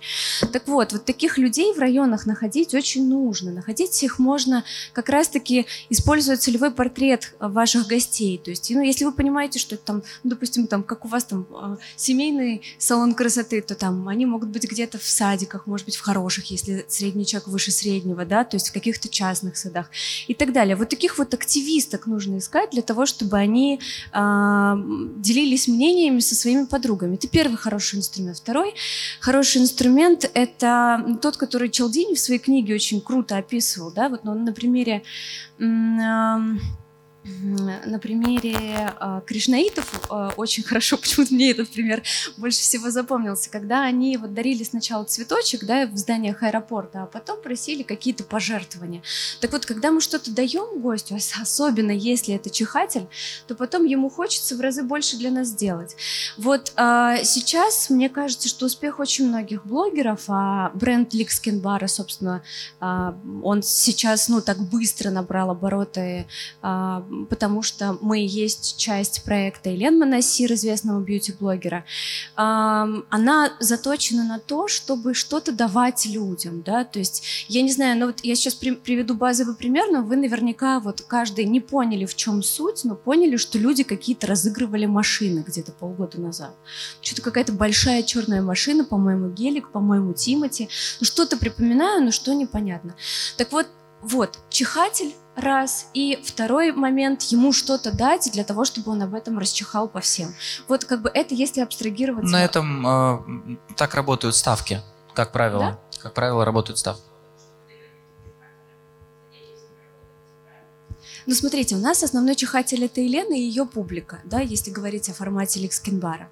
Так вот, вот таких людей в районах находить очень нужно. Находить их можно как раз-таки используя целевой портрет ваших гостей. То есть, ну, если вы понимаете, что это там, ну, допустим, там, как у вас там а, семейный салон красоты, то там они могут быть где-то в садиках, может быть, в хороших, если средний человек выше среднего, да, то есть в каких-то частных садах и так далее. Вот таких вот активисток нужно искать для того, чтобы они э, делились мнениями со своими подругами. Это первый хороший инструмент. Второй хороший инструмент – это тот, который Челдини в своей книге очень круто описывал, да, вот ну, на примере на примере э, кришнаитов э, очень <laughs> хорошо, почему-то мне этот пример больше всего запомнился, когда они вот дарили сначала цветочек да, в зданиях аэропорта, а потом просили какие-то пожертвования. Так вот, когда мы что-то даем гостю, особенно если это чихатель, то потом ему хочется в разы больше для нас сделать. Вот э, сейчас мне кажется, что успех очень многих блогеров, а бренд Ликскинбара, собственно, э, он сейчас ну, так быстро набрал обороты потому что мы есть часть проекта Елен Монасир, известного бьюти-блогера. Она заточена на то, чтобы что-то давать людям, да, то есть, я не знаю, ну вот я сейчас приведу базовый пример, но вы наверняка вот каждый не поняли, в чем суть, но поняли, что люди какие-то разыгрывали машины где-то полгода назад. Что-то какая-то большая черная машина, по-моему, гелик, по-моему, Тимати. Ну, что-то припоминаю, но что непонятно. Так вот, вот, чихатель раз, и второй момент, ему что-то дать для того, чтобы он об этом расчихал по всем. Вот как бы это если абстрагироваться. На этом э, так работают ставки, как правило. Да? Как правило, работают ставки. Ну, смотрите, у нас основной чихатель это Елена и ее публика, да, если говорить о формате Ликскинбара.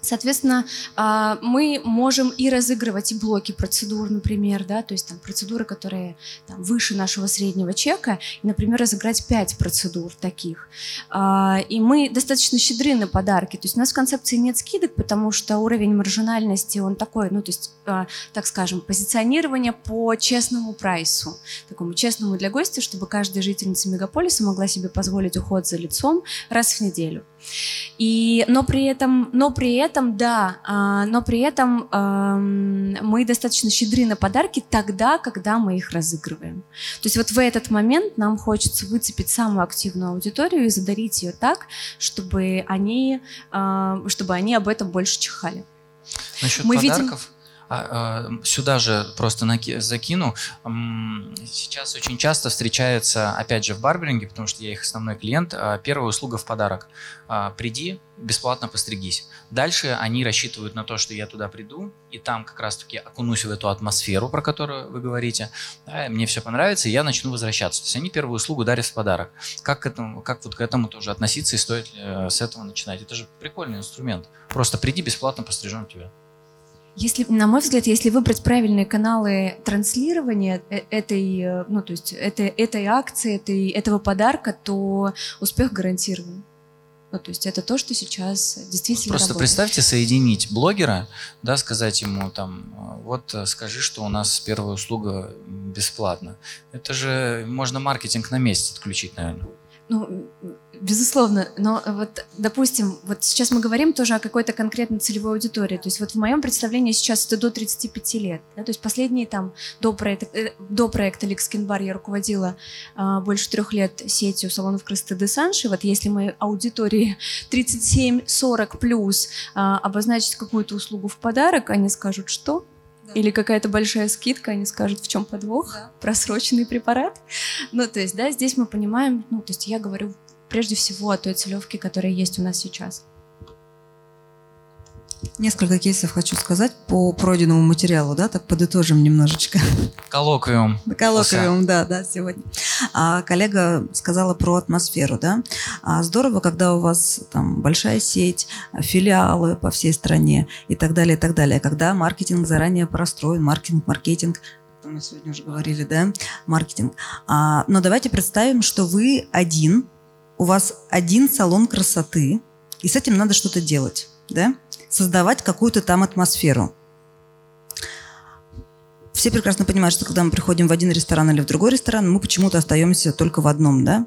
Соответственно, а, мы можем и разыгрывать и блоки процедур, например, да, то есть там процедуры, которые там, выше нашего среднего чека, и, например, разыграть 5 процедур таких. А, и мы достаточно щедры на подарки, то есть у нас в концепции нет скидок, потому что уровень маржинальности, он такой, ну, то есть, а, так скажем, позиционирование по честному прайсу, такому честному для гостя, чтобы каждая жительница мегаполиса могла себе позволить уход за лицом раз в неделю. И, но при этом, но при этом, да, а, но при этом мы достаточно щедры на подарки тогда, когда мы их разыгрываем. То есть вот в этот момент нам хочется выцепить самую активную аудиторию и задарить ее так, чтобы они, а, чтобы они об этом больше чихали. Насчет мы подарков? Видим сюда же просто закину. Сейчас очень часто встречается, опять же, в барберинге, потому что я их основной клиент, а, первая услуга в подарок. Приди, бесплатно постригись. Дальше они рассчитывают на то, что я туда приду, и там как раз-таки окунусь в эту атмосферу, про которую вы говорите. Да, мне все понравится, и я начну возвращаться. То есть они первую услугу дарят в подарок. Как, к этому, как вот к этому тоже относиться и стоит э, с этого начинать? Это же прикольный инструмент. Просто приди, бесплатно пострижем тебя. Если, на мой взгляд, если выбрать правильные каналы транслирования э, этой, э, ну, то есть этой, этой акции, этой, этого подарка, то успех гарантирован. Ну, то есть это то, что сейчас действительно Просто работает. представьте соединить блогера, да, сказать ему там, вот скажи, что у нас первая услуга бесплатна. Это же можно маркетинг на месяц отключить, наверное. Ну, безусловно, но вот, допустим, вот сейчас мы говорим тоже о какой-то конкретной целевой аудитории. То есть вот в моем представлении сейчас это до 35 лет. Да? То есть последние там до проекта, э, до проекта Ликскинбар я руководила а, больше трех лет сетью салонов красоты Десанши. Вот если моей аудитории <laughs> 37-40 плюс а, обозначить какую-то услугу в подарок, они скажут, что? Или какая-то большая скидка, они скажут, в чем подвох, да. просроченный препарат. Ну, то есть, да, здесь мы понимаем, ну, то есть я говорю прежде всего о той целевке, которая есть у нас сейчас. Несколько кейсов хочу сказать по пройденному материалу, да, так подытожим немножечко. Коллоквиум. <laughs> Коллоквиум, да, да, сегодня. А, коллега сказала про атмосферу, да. А, здорово, когда у вас там большая сеть, филиалы по всей стране и так далее, и так далее. Когда маркетинг заранее простроен, маркетинг, маркетинг, мы сегодня уже говорили, да, маркетинг. А, но давайте представим, что вы один у вас один салон красоты, и с этим надо что-то делать, да? Создавать какую-то там атмосферу. Все прекрасно понимают, что когда мы приходим в один ресторан или в другой ресторан, мы почему-то остаемся только в одном, да?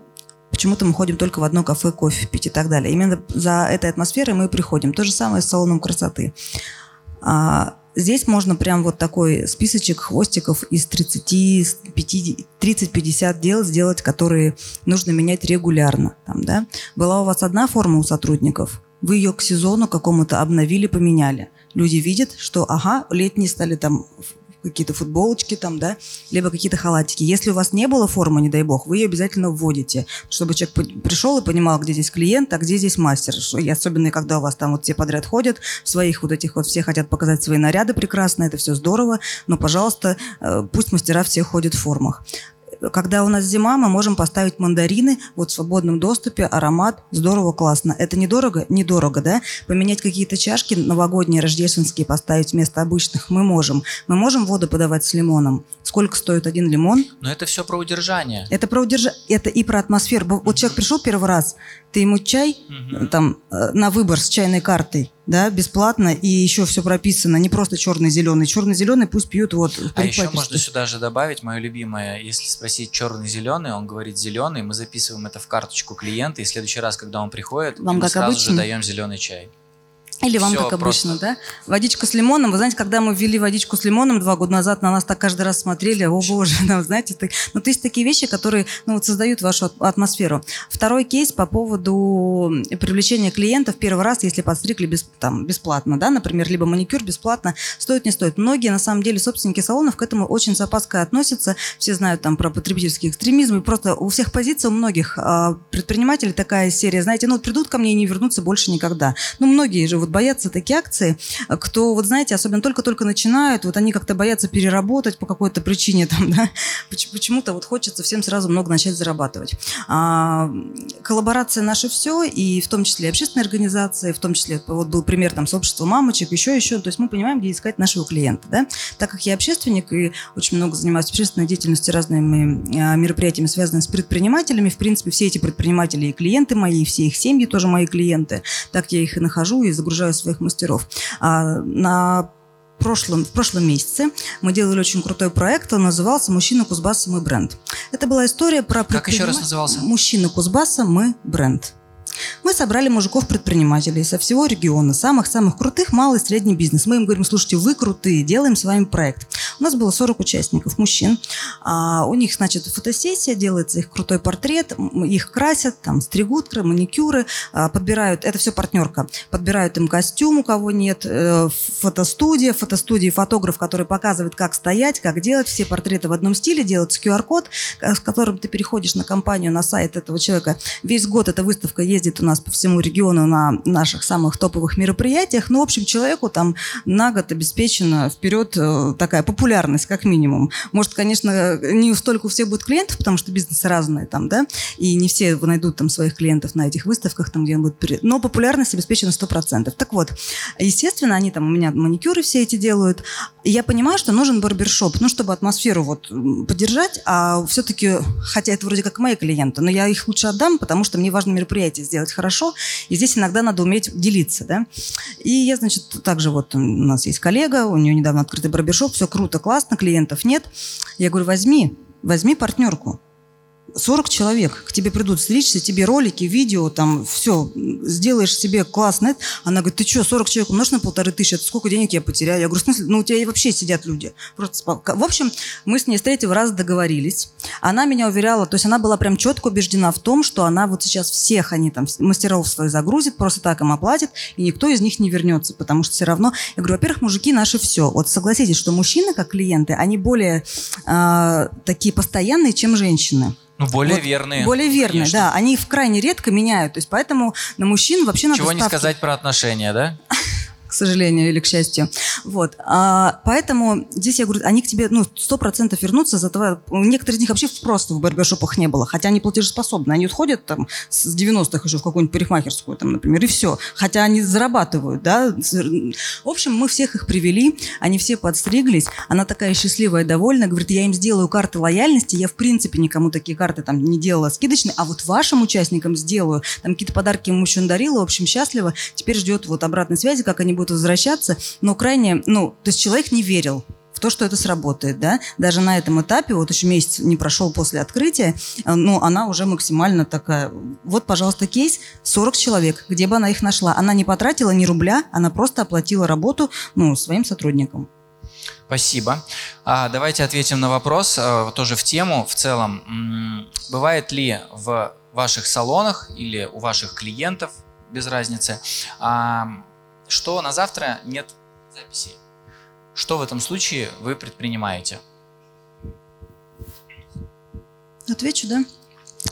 Почему-то мы ходим только в одно кафе, кофе пить и так далее. Именно за этой атмосферой мы и приходим. То же самое с салоном красоты. А, здесь можно прям вот такой списочек хвостиков из 30-50 дел сделать, которые нужно менять регулярно. Там, да? Была у вас одна форма у сотрудников, вы ее к сезону какому-то обновили, поменяли. Люди видят, что, ага, летние стали там какие-то футболочки там, да, либо какие-то халатики. Если у вас не было формы, не дай бог, вы ее обязательно вводите, чтобы человек пришел и понимал, где здесь клиент, а где здесь мастер. И особенно, когда у вас там вот все подряд ходят, своих вот этих вот все хотят показать свои наряды прекрасно, это все здорово, но, пожалуйста, э, пусть мастера все ходят в формах когда у нас зима, мы можем поставить мандарины вот в свободном доступе, аромат, здорово, классно. Это недорого? Недорого, да? Поменять какие-то чашки новогодние, рождественские, поставить вместо обычных мы можем. Мы можем воду подавать с лимоном. Сколько стоит один лимон? Но это все про удержание. Это про удержание, это и про атмосферу. Вот человек пришел первый раз, ты ему чай угу. там э, на выбор с чайной картой, да, бесплатно, и еще все прописано, не просто черный-зеленый. Черный-зеленый пусть пьют вот. А еще можно сюда же добавить, мое любимое, если спросить черный-зеленый, он говорит зеленый, мы записываем это в карточку клиента, и в следующий раз, когда он приходит, Вам мы сразу обычно? же даем зеленый чай. Или вам, Все как обычно, просто... да? Водичка с лимоном. Вы знаете, когда мы ввели водичку с лимоном два года назад, на нас так каждый раз смотрели, о боже, да, <laughs> знаете, так... ну, то есть такие вещи, которые ну, вот создают вашу атмосферу. Второй кейс по поводу привлечения клиентов первый раз, если подстригли без, там, бесплатно, да, например, либо маникюр бесплатно, стоит, не стоит. Многие, на самом деле, собственники салонов к этому очень с опаской относятся. Все знают там про потребительский экстремизм, и просто у всех позиций, у многих а, предпринимателей такая серия, знаете, ну, придут ко мне и не вернутся больше никогда. Ну, многие же вот боятся такие акции, кто, вот знаете, особенно только-только начинают, вот они как-то боятся переработать по какой-то причине, там, да, почему-то вот хочется всем сразу много начать зарабатывать. А, коллаборация наше все, и в том числе общественные организации, в том числе, вот был пример там сообщества мамочек, еще, еще, то есть мы понимаем, где искать нашего клиента, да, так как я общественник и очень много занимаюсь общественной деятельностью, разными а, мероприятиями, связанными с предпринимателями, в принципе, все эти предприниматели и клиенты мои, все их семьи тоже мои клиенты, так я их и нахожу и загружаю в своих мастеров. А, на прошлом, в прошлом месяце мы делали очень крутой проект, он назывался «Мужчина Кузбасса, мы бренд». Это была история про... Как еще раз назывался? «Мужчина Кузбасса, мы бренд». Мы собрали мужиков-предпринимателей со всего региона, самых-самых крутых, малый и средний бизнес. Мы им говорим, слушайте, вы крутые, делаем с вами проект. У нас было 40 участников, мужчин. А, у них, значит, фотосессия, делается их крутой портрет, их красят, там, стригут, маникюры, а, подбирают, это все партнерка, подбирают им костюм, у кого нет, э, фотостудия, фотостудии фотограф, который показывает, как стоять, как делать, все портреты в одном стиле, делается QR-код, с которым ты переходишь на компанию, на сайт этого человека. Весь год эта выставка ездит у нас по всему региону на наших самых топовых мероприятиях. Ну, в общем, человеку там на год обеспечена вперед э, такая популярность, как минимум. Может, конечно, не столько у всех будет клиентов, потому что бизнесы разные там, да, и не все найдут там своих клиентов на этих выставках, там, где он будет... Но популярность обеспечена 100%. Так вот, естественно, они там у меня маникюры все эти делают. И я понимаю, что нужен барбершоп, ну, чтобы атмосферу вот поддержать, а все-таки, хотя это вроде как мои клиенты, но я их лучше отдам, потому что мне важно мероприятие сделать хорошо, и здесь иногда надо уметь делиться, да. И я, значит, также вот у нас есть коллега, у нее недавно открытый барбершоп, все круто, классно, клиентов нет. Я говорю, возьми, возьми партнерку, 40 человек к тебе придут стричься, тебе ролики, видео, там, все, сделаешь себе классно. Она говорит, ты что, 40 человек умножь на полторы тысячи, это сколько денег я потеряю? Я говорю, в смысле, ну у тебя и вообще сидят люди. Просто... В общем, мы с ней с третьего раза договорились. Она меня уверяла, то есть она была прям четко убеждена в том, что она вот сейчас всех, они там, мастеров своих загрузит, просто так им оплатит, и никто из них не вернется, потому что все равно, я говорю, во-первых, мужики наши все. Вот согласитесь, что мужчины, как клиенты, они более э, такие постоянные, чем женщины. Ну, более вот, верные. Более верные, конечно. да. Они их крайне редко меняют. То есть поэтому на мужчин вообще надо Чего ставки... не сказать про отношения, да? К сожалению или к счастью. Вот. А, поэтому здесь я говорю, они к тебе, ну, сто процентов вернутся, за того, некоторые из них вообще просто в барбершопах не было, хотя они платежеспособны, они уходят там с 90-х еще в какую-нибудь парикмахерскую, там, например, и все, хотя они зарабатывают, да. В общем, мы всех их привели, они все подстриглись, она такая счастливая, довольная, говорит, я им сделаю карты лояльности, я в принципе никому такие карты там не делала скидочные, а вот вашим участникам сделаю, там какие-то подарки ему еще дарила, в общем, счастлива, теперь ждет вот обратной связи, как они будут возвращаться, но крайне, ну, то есть человек не верил в то, что это сработает, да, даже на этом этапе, вот еще месяц не прошел после открытия, э, но она уже максимально такая, вот, пожалуйста, кейс, 40 человек, где бы она их нашла, она не потратила ни рубля, она просто оплатила работу, ну, своим сотрудникам. Спасибо. А, давайте ответим на вопрос, а, тоже в тему в целом. Бывает ли в ваших салонах или у ваших клиентов, без разницы, что на завтра нет записей? Что в этом случае вы предпринимаете? Отвечу, да?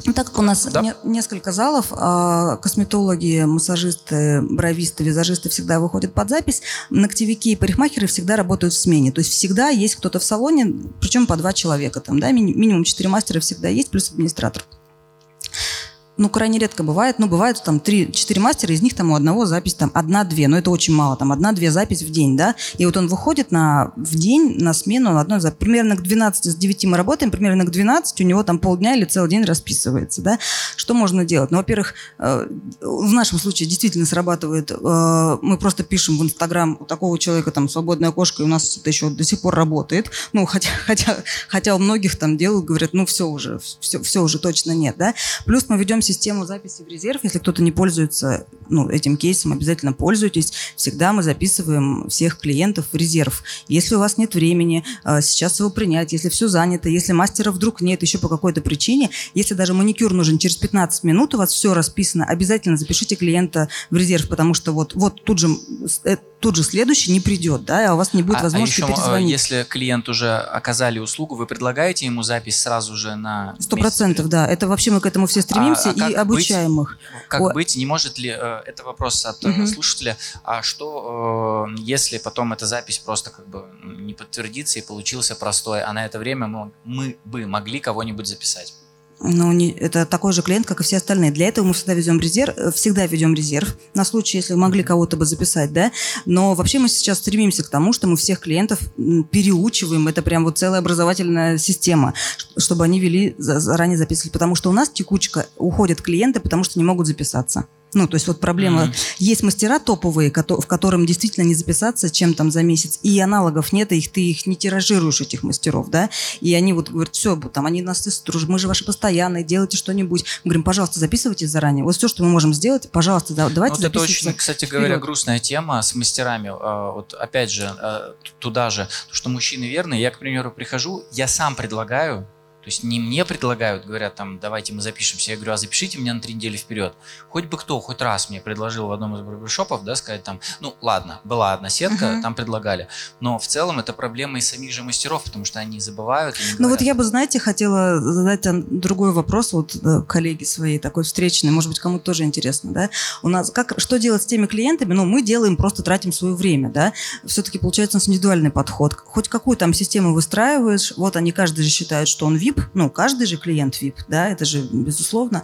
Ну, так как у нас да. не, несколько залов, а косметологи, массажисты, бровисты, визажисты всегда выходят под запись, ногтевики и парикмахеры всегда работают в смене. То есть всегда есть кто-то в салоне, причем по два человека там, да, минимум четыре мастера всегда есть, плюс администратор ну, крайне редко бывает. Ну, бывает там 3-4 мастера, из них там у одного запись там одна-две, но это очень мало, там одна-две запись в день, да. И вот он выходит на, в день на смену одной запись. Примерно к 12, с 9 мы работаем, примерно к 12 у него там полдня или целый день расписывается, да. Что можно делать? Ну, во-первых, э, в нашем случае действительно срабатывает, э, мы просто пишем в Инстаграм у такого человека там свободная кошка, и у нас это еще до сих пор работает. Ну, хотя, <laughs> хотя, хотя у многих там делают, говорят, ну, все уже, все, все уже точно нет, да. Плюс мы ведем систему записи в резерв. Если кто-то не пользуется ну, этим кейсом, обязательно пользуйтесь. Всегда мы записываем всех клиентов в резерв. Если у вас нет времени э, сейчас его принять, если все занято, если мастера вдруг нет еще по какой-то причине, если даже маникюр нужен через 15 минут, у вас все расписано, обязательно запишите клиента в резерв, потому что вот, вот тут же э, тут же следующий не придет, да, а у вас не будет а, а возможности а еще, перезвонить. Если клиент уже оказали услугу, вы предлагаете ему запись сразу же на Сто процентов, да. Это вообще мы к этому все стремимся а, а и обучаем быть. Как О... быть? Не может ли э, это вопрос от угу. слушателя? А что э, если потом эта запись просто как бы не подтвердится и получился простой, а на это время мы, мы бы могли кого-нибудь записать? Ну, не, это такой же клиент, как и все остальные. Для этого мы всегда ведем резерв, э, всегда ведем резерв на случай, если могли кого-то бы записать, да. Но вообще мы сейчас стремимся к тому, что мы всех клиентов переучиваем. Это прям вот целая образовательная система, чтобы они вели заранее записывали. Потому что у нас текучка уходят клиенты, потому что не могут записаться. Ну, то есть вот проблема. Mm-hmm. Есть мастера топовые, в которым действительно не записаться, чем там за месяц, и аналогов нет, и их, ты их не тиражируешь, этих мастеров, да, и они вот говорят, все, там, они нас мы же ваши постоянные, делайте что-нибудь. Мы говорим, пожалуйста, записывайтесь заранее. Вот все, что мы можем сделать, пожалуйста, давайте вот это очень, кстати вперед. говоря, грустная тема с мастерами. А, вот опять же, а, туда же, что мужчины верные. Я, к примеру, прихожу, я сам предлагаю то есть не мне предлагают, говорят там, давайте мы запишемся. Я говорю, а запишите меня на три недели вперед. Хоть бы кто, хоть раз мне предложил в одном из барбершопов, да, сказать там, ну ладно, была одна сетка, uh-huh. там предлагали. Но в целом это проблема и самих же мастеров, потому что они забывают. И ну вот я бы, знаете, хотела задать другой вопрос вот э, коллеге своей, такой встречной, может быть, кому-то тоже интересно, да. У нас, как, что делать с теми клиентами? Ну, мы делаем, просто тратим свое время, да. Все-таки получается у нас индивидуальный подход. Хоть какую там систему выстраиваешь, вот они каждый же считают, что он VIP, VIP, ну, каждый же клиент VIP, да, это же безусловно.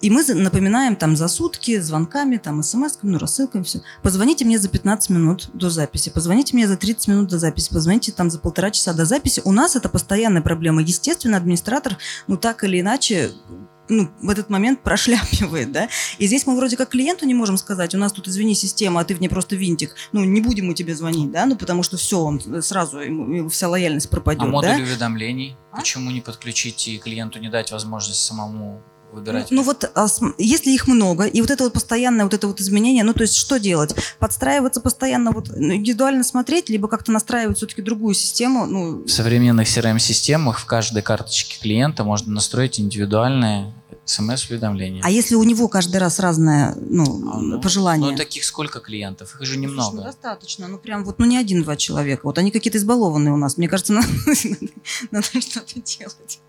И мы напоминаем там за сутки звонками, там смс, ну, рассылками, все. Позвоните мне за 15 минут до записи, позвоните мне за 30 минут до записи, позвоните там за полтора часа до записи. У нас это постоянная проблема. Естественно, администратор, ну, так или иначе, ну, в этот момент прошляпивает, да. И здесь мы вроде как клиенту не можем сказать, у нас тут, извини, система, а ты в ней просто винтик. Ну, не будем мы тебе звонить, да, ну, потому что все, он сразу, ему, вся лояльность пропадет, А модуль да? уведомлений? А? Почему не подключить и клиенту не дать возможность самому выбирать? Ну, ну вот, а, если их много, и вот это вот постоянное вот это вот изменение, ну то есть что делать? Подстраиваться постоянно, вот ну, индивидуально смотреть, либо как-то настраивать все-таки другую систему? Ну... В современных CRM-системах в каждой карточке клиента можно настроить индивидуальные смс-уведомления. А если у него каждый раз разное ну, а, ну, пожелание? Ну, таких сколько клиентов? Их же немного. Слушай, ну, достаточно. Ну, прям вот, ну, не один-два человека. Вот они какие-то избалованные у нас. Мне кажется, <laughs> надо, надо что-то делать.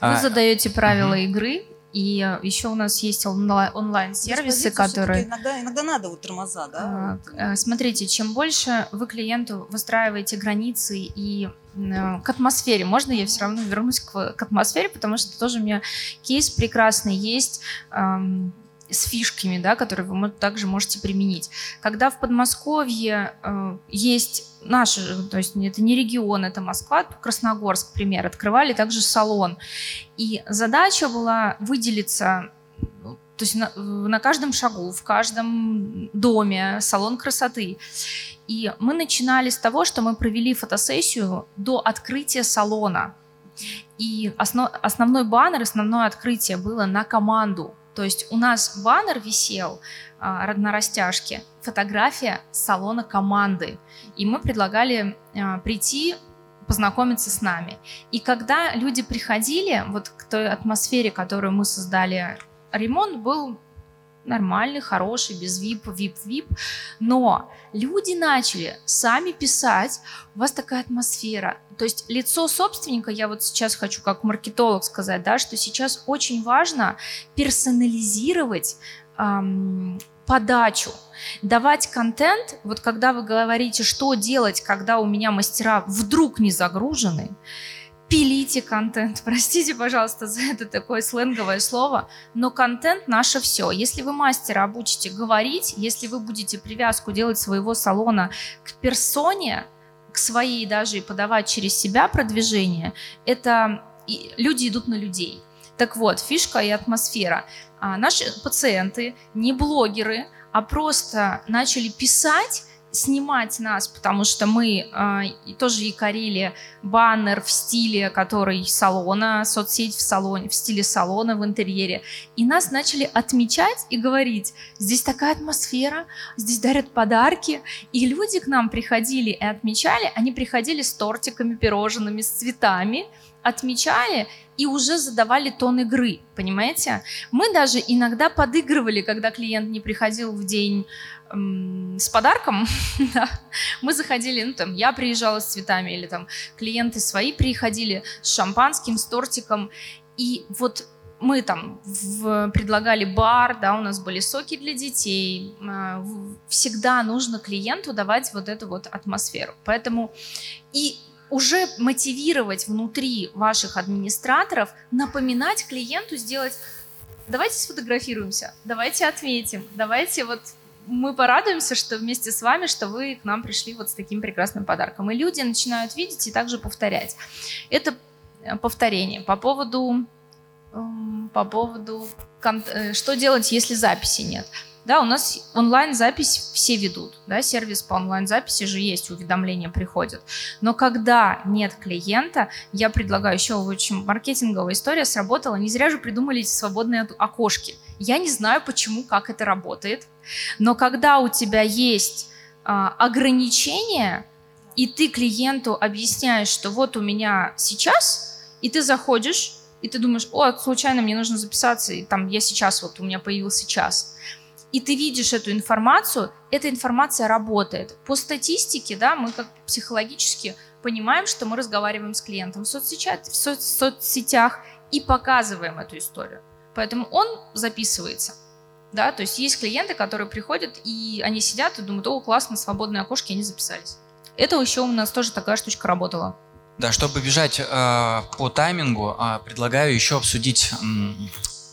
Вы а, задаете правила угу. игры, И э, еще у нас есть онлайн-сервисы, которые... Иногда, иногда надо вот тормоза, да? Э, смотрите, чем больше вы клиенту выстраиваете границы и э, к атмосфере. Можно я все равно вернусь к, к атмосфере, потому что тоже у меня кейс прекрасный есть эм, с фишками, да, которые вы также можете применить. Когда в Подмосковье э, есть наши, то есть это не регион, это Москва, Красногорск, пример, открывали также салон. И задача была выделиться ну, то есть на, на каждом шагу, в каждом доме салон красоты. И мы начинали с того, что мы провели фотосессию до открытия салона. И основ, основной баннер, основное открытие было на команду. То есть у нас баннер висел а, на растяжке, фотография салона команды. И мы предлагали а, прийти познакомиться с нами. И когда люди приходили, вот к той атмосфере, которую мы создали, ремонт был нормальный, хороший, без VIP, VIP, VIP. Но люди начали сами писать, у вас такая атмосфера. То есть лицо собственника, я вот сейчас хочу как маркетолог сказать, да, что сейчас очень важно персонализировать эм, подачу, давать контент, вот когда вы говорите, что делать, когда у меня мастера вдруг не загружены, пилите контент. <laughs> Простите, пожалуйста, за это такое сленговое слово, но контент наше все. Если вы мастера обучите говорить, если вы будете привязку делать своего салона к персоне, к своей даже и подавать через себя продвижение, это люди идут на людей. Так вот, фишка и атмосфера. А наши пациенты, не блогеры, а просто начали писать снимать нас, потому что мы э, тоже якорили баннер в стиле, который салона, соцсеть в салоне, в стиле салона в интерьере. И нас начали отмечать и говорить, здесь такая атмосфера, здесь дарят подарки. И люди к нам приходили и отмечали, они приходили с тортиками, пирожными, с цветами, отмечали и уже задавали тон игры, понимаете? Мы даже иногда подыгрывали, когда клиент не приходил в день с подарком, <laughs> да, мы заходили, ну там, я приезжала с цветами, или там клиенты свои приходили с шампанским, с тортиком, и вот мы там в, предлагали бар, да, у нас были соки для детей. А, всегда нужно клиенту давать вот эту вот атмосферу. Поэтому и уже мотивировать внутри ваших администраторов, напоминать клиенту сделать давайте сфотографируемся, давайте отметим, давайте вот мы порадуемся, что вместе с вами, что вы к нам пришли вот с таким прекрасным подарком. И люди начинают видеть и также повторять. Это э, повторение. По поводу, эм, по поводу э, что делать, если записи нет. Да, у нас онлайн-запись все ведут, да, сервис по онлайн-записи же есть, уведомления приходят. Но когда нет клиента, я предлагаю еще очень маркетинговая история сработала, не зря же придумали эти свободные окошки. Я не знаю, почему, как это работает, но когда у тебя есть а, ограничения, и ты клиенту объясняешь, что вот у меня сейчас, и ты заходишь, и ты думаешь, о, случайно мне нужно записаться, и там я сейчас, вот у меня появился час и ты видишь эту информацию, эта информация работает. По статистике, да, мы как психологически понимаем, что мы разговариваем с клиентом в соцсетях, в соц соцсетях и показываем эту историю. Поэтому он записывается. Да, то есть есть клиенты, которые приходят, и они сидят и думают, о, классно, свободные окошки, они записались. Это еще у нас тоже такая штучка работала. Да, чтобы бежать э, по таймингу, э, предлагаю еще обсудить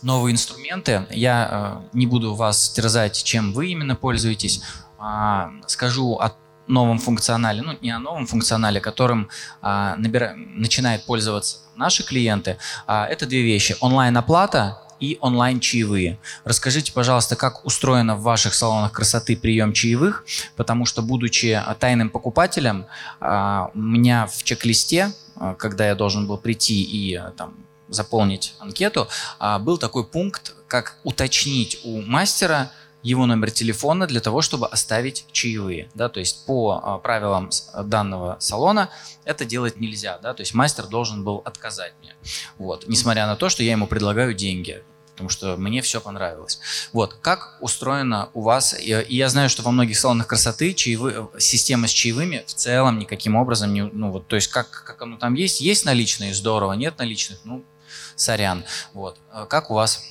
новые инструменты. Я э, не буду вас терзать, чем вы именно пользуетесь. А, скажу о новом функционале, ну не о новом функционале, которым а, набира... начинают пользоваться наши клиенты. А, это две вещи. Онлайн-оплата и онлайн-чаевые. Расскажите, пожалуйста, как устроено в ваших салонах красоты прием чаевых, потому что, будучи тайным покупателем, а, у меня в чек-листе, а, когда я должен был прийти и там, заполнить анкету, а, был такой пункт, как уточнить у мастера его номер телефона для того, чтобы оставить чаевые. Да? То есть по а, правилам данного салона это делать нельзя. Да? То есть мастер должен был отказать мне. Вот. Несмотря на то, что я ему предлагаю деньги потому что мне все понравилось. Вот, как устроено у вас, и я знаю, что во многих салонах красоты чаевые, система с чаевыми в целом никаким образом не, ну вот, то есть как, как оно там есть, есть наличные, здорово, нет наличных, ну, Сорян. Вот. А Как у вас?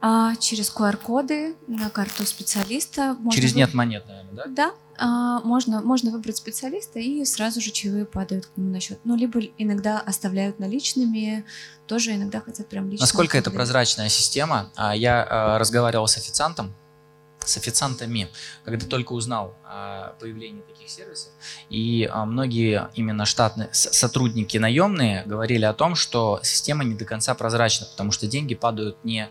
А через QR-коды на карту специалиста. можно Через нет монет, наверное, да? Да, а, можно, можно выбрать специалиста, и сразу же чаевые падают к нему на счет. Ну, либо иногда оставляют наличными, тоже иногда хотят прям лично. Насколько это прозрачная система? А, Я а, разговаривал с официантом, с официантами, когда только узнал о появлении таких сервисов. И а, многие именно штатные сотрудники наемные говорили о том, что система не до конца прозрачна, потому что деньги падают не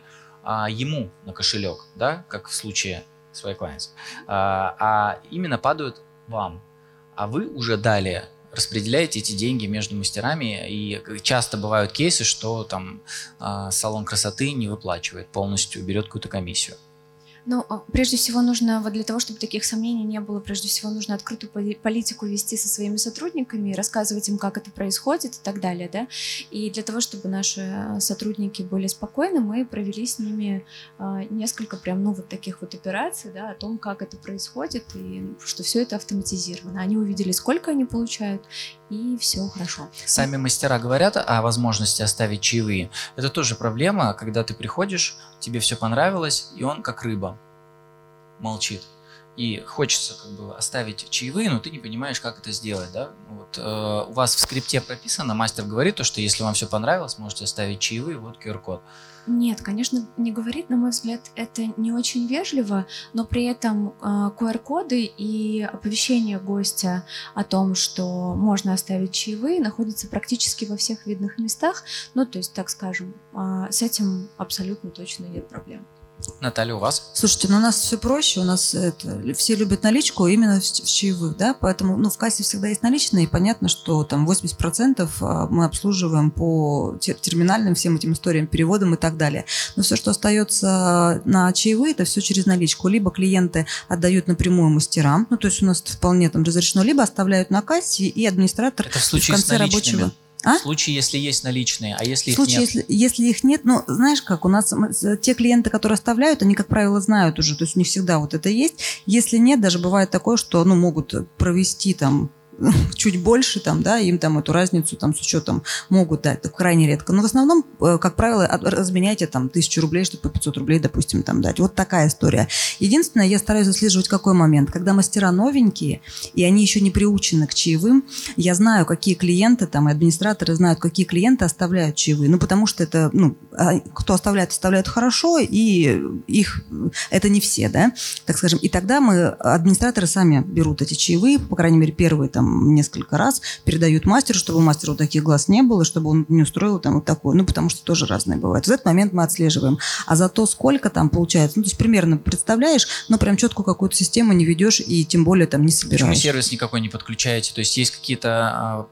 а, ему на кошелек, да, как в случае с Clients, а, а именно падают вам. А вы уже далее распределяете эти деньги между мастерами, и часто бывают кейсы, что там а, салон красоты не выплачивает полностью, берет какую-то комиссию. Ну, а, прежде всего нужно, вот для того, чтобы таких сомнений не было, прежде всего нужно открытую поли- политику вести со своими сотрудниками, рассказывать им, как это происходит и так далее, да. И для того, чтобы наши а, сотрудники были спокойны, мы провели с ними а, несколько прям, ну, вот таких вот операций, да, о том, как это происходит, и что все это автоматизировано. Они увидели, сколько они получают, и все хорошо. Сами мастера говорят о возможности оставить чаевые. Это тоже проблема, когда ты приходишь, тебе все понравилось, и он как рыба молчит. И хочется как бы оставить чаевые, но ты не понимаешь, как это сделать, да? Вот, э, у вас в скрипте прописано, мастер говорит то, что если вам все понравилось, можете оставить чаевые, вот QR-код. Нет, конечно, не говорит, на мой взгляд, это не очень вежливо, но при этом а, QR-коды и оповещение гостя о том, что можно оставить чаевые, находятся практически во всех видных местах. Ну, то есть, так скажем, а, с этим абсолютно точно нет проблем. Наталья, у вас? Слушайте, ну у нас все проще, у нас это, все любят наличку именно в, в чаевых, да, поэтому, ну, в кассе всегда есть наличные, и понятно, что там 80% а, мы обслуживаем по те- терминальным всем этим историям, переводам и так далее. Но все, что остается на чаевые, это все через наличку. Либо клиенты отдают напрямую мастерам, ну, то есть у нас вполне там разрешено, либо оставляют на кассе, и администратор Это в в конце рабочего. А? В случае, если есть наличные, а если В их случае, нет? если, если их нет, ну, знаешь как, у нас те клиенты, которые оставляют, они, как правило, знают уже, то есть них всегда вот это есть. Если нет, даже бывает такое, что, ну, могут провести там <laughs> чуть больше, там, да, им там эту разницу там с учетом могут дать, это крайне редко. Но в основном, э, как правило, разменяйте там тысячу рублей, чтобы по 500 рублей, допустим, там дать. Вот такая история. Единственное, я стараюсь отслеживать какой момент. Когда мастера новенькие, и они еще не приучены к чаевым, я знаю, какие клиенты там, и администраторы знают, какие клиенты оставляют чаевые. Ну, потому что это, ну, а, кто оставляет, оставляют хорошо, и их, это не все, да, так скажем. И тогда мы, администраторы сами берут эти чаевые, по крайней мере, первые там несколько раз, передают мастеру, чтобы у мастера вот таких глаз не было, чтобы он не устроил там вот такое. Ну, потому что тоже разные бывают. В этот момент мы отслеживаем. А за то, сколько там получается, ну, то есть примерно представляешь, но прям четкую какую-то систему не ведешь и тем более там не Почему собираешь. сервис никакой не подключаете? То есть есть какие-то а,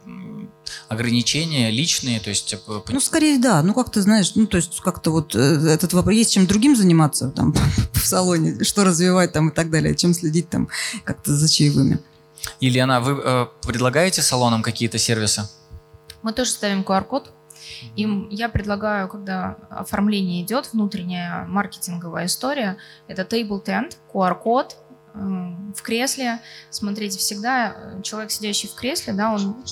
ограничения личные, то есть... э, Ну, скорее, да. Ну, как ты знаешь, ну, то есть как-то вот э, этот вопрос, есть чем другим заниматься там <laughs> в салоне, что развивать там и так далее, чем следить там как-то за чаевыми. Елена, вы э, предлагаете салонам какие-то сервисы? Мы тоже ставим QR-код. Им я предлагаю, когда оформление идет, внутренняя маркетинговая история, это table tent, QR-код э, в кресле. Смотрите, всегда э, человек, сидящий в кресле, да, он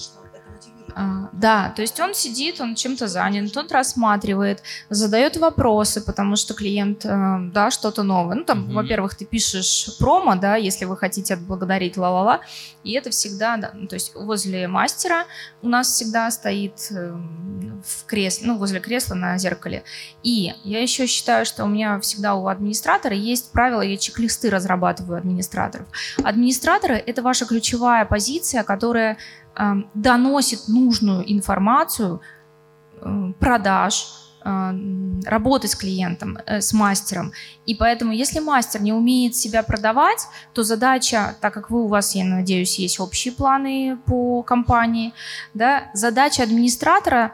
Да, то есть он сидит, он чем-то занят, тот рассматривает, задает вопросы, потому что клиент, э, да, что-то новое. Ну, там, Мгм. во-первых, ты пишешь промо, да, если вы хотите отблагодарить ла-ла-ла, и это всегда, да, ну, то есть возле мастера у нас всегда стоит э, в кресле, ну, возле кресла на зеркале. И я еще считаю, что у меня всегда у администратора есть правила, я чек-листы разрабатываю администраторов. Администраторы – это ваша ключевая позиция, которая доносит нужную информацию э, продаж, э, работы с клиентом, э, с мастером. И поэтому, если мастер не умеет себя продавать, то задача, так как вы у вас, я надеюсь, есть общие планы по компании, да, задача администратора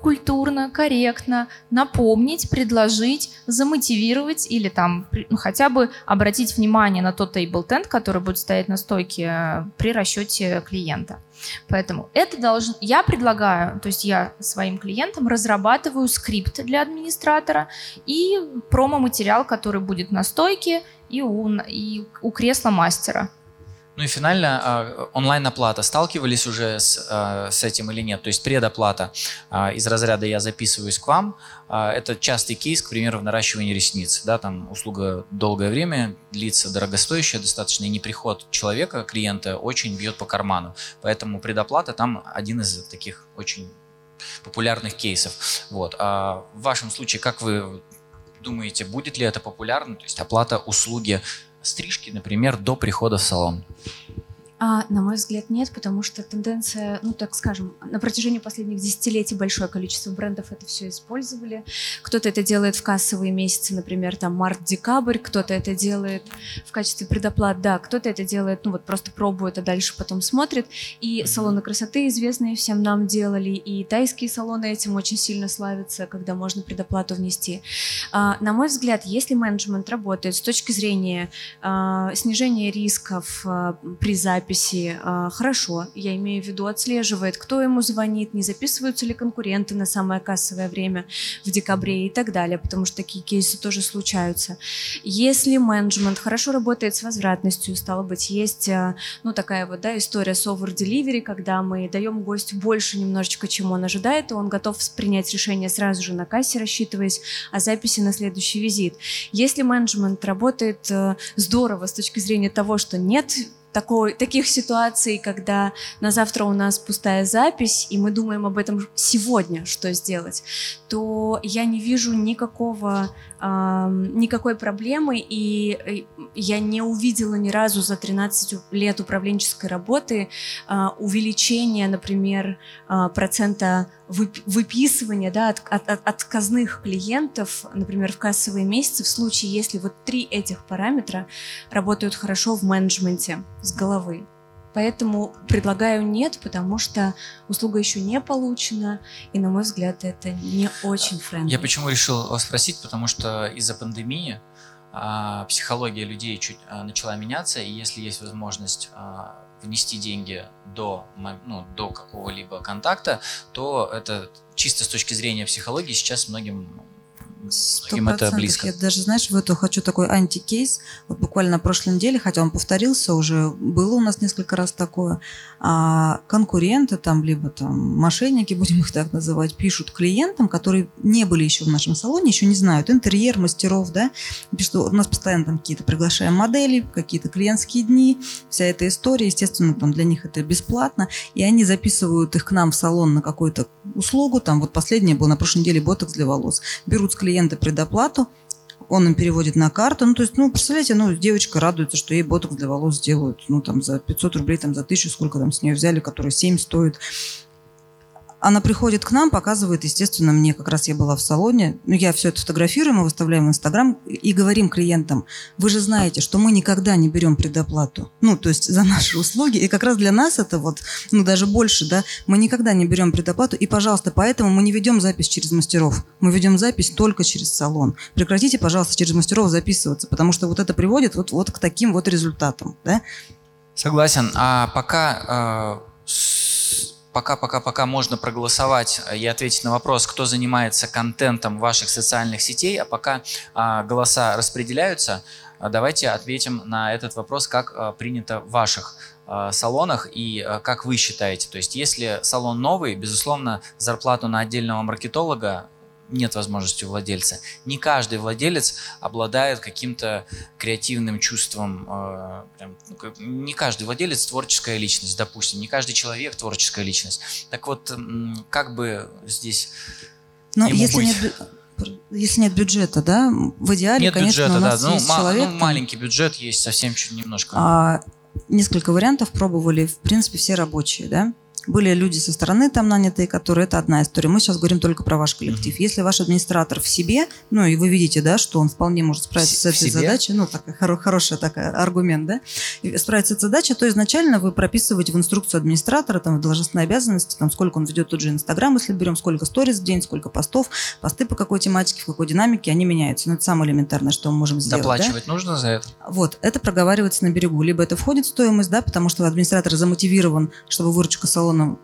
культурно, корректно напомнить, предложить, замотивировать или там ну, хотя бы обратить внимание на тот tent, который будет стоять на стойке э, при расчете клиента. Поэтому это должен, я предлагаю, то есть я своим клиентам разрабатываю скрипт для администратора и промо-материал, который будет на стойке и у, и у кресла мастера. Ну и финально, а, онлайн-оплата. Сталкивались уже с, а, с этим или нет? То есть предоплата а, из разряда «я записываюсь к вам». Это частый кейс, к примеру, в наращивании ресниц. Да, там услуга долгое время длится, дорогостоящая достаточно, и неприход человека, клиента, очень бьет по карману. Поэтому предоплата там один из таких очень популярных кейсов. Вот. А в вашем случае, как вы думаете, будет ли это популярно? То есть оплата услуги стрижки, например, до прихода в салон? А, на мой взгляд, нет, потому что тенденция, ну так скажем, на протяжении последних десятилетий большое количество брендов это все использовали. Кто-то это делает в кассовые месяцы, например, там март-декабрь, кто-то это делает в качестве предоплат, да, кто-то это делает, ну вот просто пробует, а дальше потом смотрит. И салоны красоты известные всем нам делали, и тайские салоны этим очень сильно славятся, когда можно предоплату внести. А, на мой взгляд, если менеджмент работает с точки зрения а, снижения рисков а, при записи, записи э, хорошо, я имею в виду, отслеживает, кто ему звонит, не записываются ли конкуренты на самое кассовое время в декабре и так далее, потому что такие кейсы тоже случаются. Если менеджмент хорошо работает с возвратностью, стало быть, есть, э, ну, такая вот, да, история с over-delivery, когда мы даем гостю больше немножечко, чем он ожидает, и он готов принять решение сразу же на кассе, рассчитываясь о записи на следующий визит. Если менеджмент работает э, здорово с точки зрения того, что нет такой, таких ситуаций, когда на завтра у нас пустая запись, и мы думаем об этом сегодня, что сделать, то я не вижу никакого, э, никакой проблемы, и я не увидела ни разу за 13 лет управленческой работы э, увеличения, например, э, процента выписывания да, от, от, от отказных клиентов, например, в кассовые месяцы, в случае, если вот три этих параметра работают хорошо в менеджменте с головы. Поэтому предлагаю нет, потому что услуга еще не получена, и, на мой взгляд, это не очень френдли. Я почему решил вас спросить, потому что из-за пандемии а, психология людей чуть а, начала меняться, и если есть возможность а, внести деньги до, ну, до какого-либо контакта, то это чисто с точки зрения психологии сейчас многим Сто это близко. Я даже, знаешь, в эту хочу такой антикейс. Вот буквально на прошлой неделе, хотя он повторился уже, было у нас несколько раз такое. А конкуренты там, либо там мошенники, будем их так называть, пишут клиентам, которые не были еще в нашем салоне, еще не знают. Интерьер, мастеров, да, пишут, у нас постоянно там какие-то приглашаем модели, какие-то клиентские дни, вся эта история, естественно, там для них это бесплатно, и они записывают их к нам в салон на какую-то услугу, там вот последнее было на прошлой неделе ботокс для волос, берут с клиента предоплату, он им переводит на карту. Ну, то есть, ну, представляете, ну, девочка радуется, что ей ботокс для волос сделают, ну, там, за 500 рублей, там, за 1000, сколько там с нее взяли, который 7 стоит. Она приходит к нам, показывает, естественно, мне как раз я была в салоне, ну, я все это фотографирую, мы выставляем в Инстаграм и говорим клиентам, вы же знаете, что мы никогда не берем предоплату, ну, то есть за наши услуги, и как раз для нас это вот, ну, даже больше, да, мы никогда не берем предоплату, и, пожалуйста, поэтому мы не ведем запись через мастеров, мы ведем запись только через салон. Прекратите, пожалуйста, через мастеров записываться, потому что вот это приводит вот, вот к таким вот результатам, да. Согласен. А пока э, пока-пока-пока можно проголосовать и ответить на вопрос, кто занимается контентом ваших социальных сетей, а пока а, голоса распределяются, а, давайте ответим на этот вопрос, как а, принято в ваших салонах и как вы считаете. То есть если салон новый, безусловно, зарплату на отдельного маркетолога нет возможности у владельца. Не каждый владелец обладает каким-то креативным чувством. Э, прям, ну, не каждый владелец творческая личность, допустим. Не каждый человек творческая личность. Так вот, как бы здесь Но ему если быть? Нет если нет бюджета, да, в идеале, нет конечно, бюджета, у нас да. Ну, есть ну, человек. Ну, маленький бюджет есть, совсем чуть немножко. А, несколько вариантов пробовали, в принципе, все рабочие, да. Были люди со стороны там нанятые, которые это одна история. Мы сейчас говорим только про ваш коллектив. Mm-hmm. Если ваш администратор в себе, ну и вы видите, да, что он вполне может справиться в, с этой задачей, ну такая хоро- хорошая такая аргумент, да, и справиться с этой задачей, то изначально вы прописываете в инструкцию администратора, там в должностные обязанности, там сколько он ведет тот же Инстаграм, если берем, сколько сториз в день, сколько постов, посты по какой тематике, в какой динамике, они меняются. Ну это самое элементарное, что мы можем сделать. Доплачивать да? нужно за это? Вот, это проговаривается на берегу. Либо это входит в стоимость, да, потому что администратор замотивирован, чтобы выручка салона салона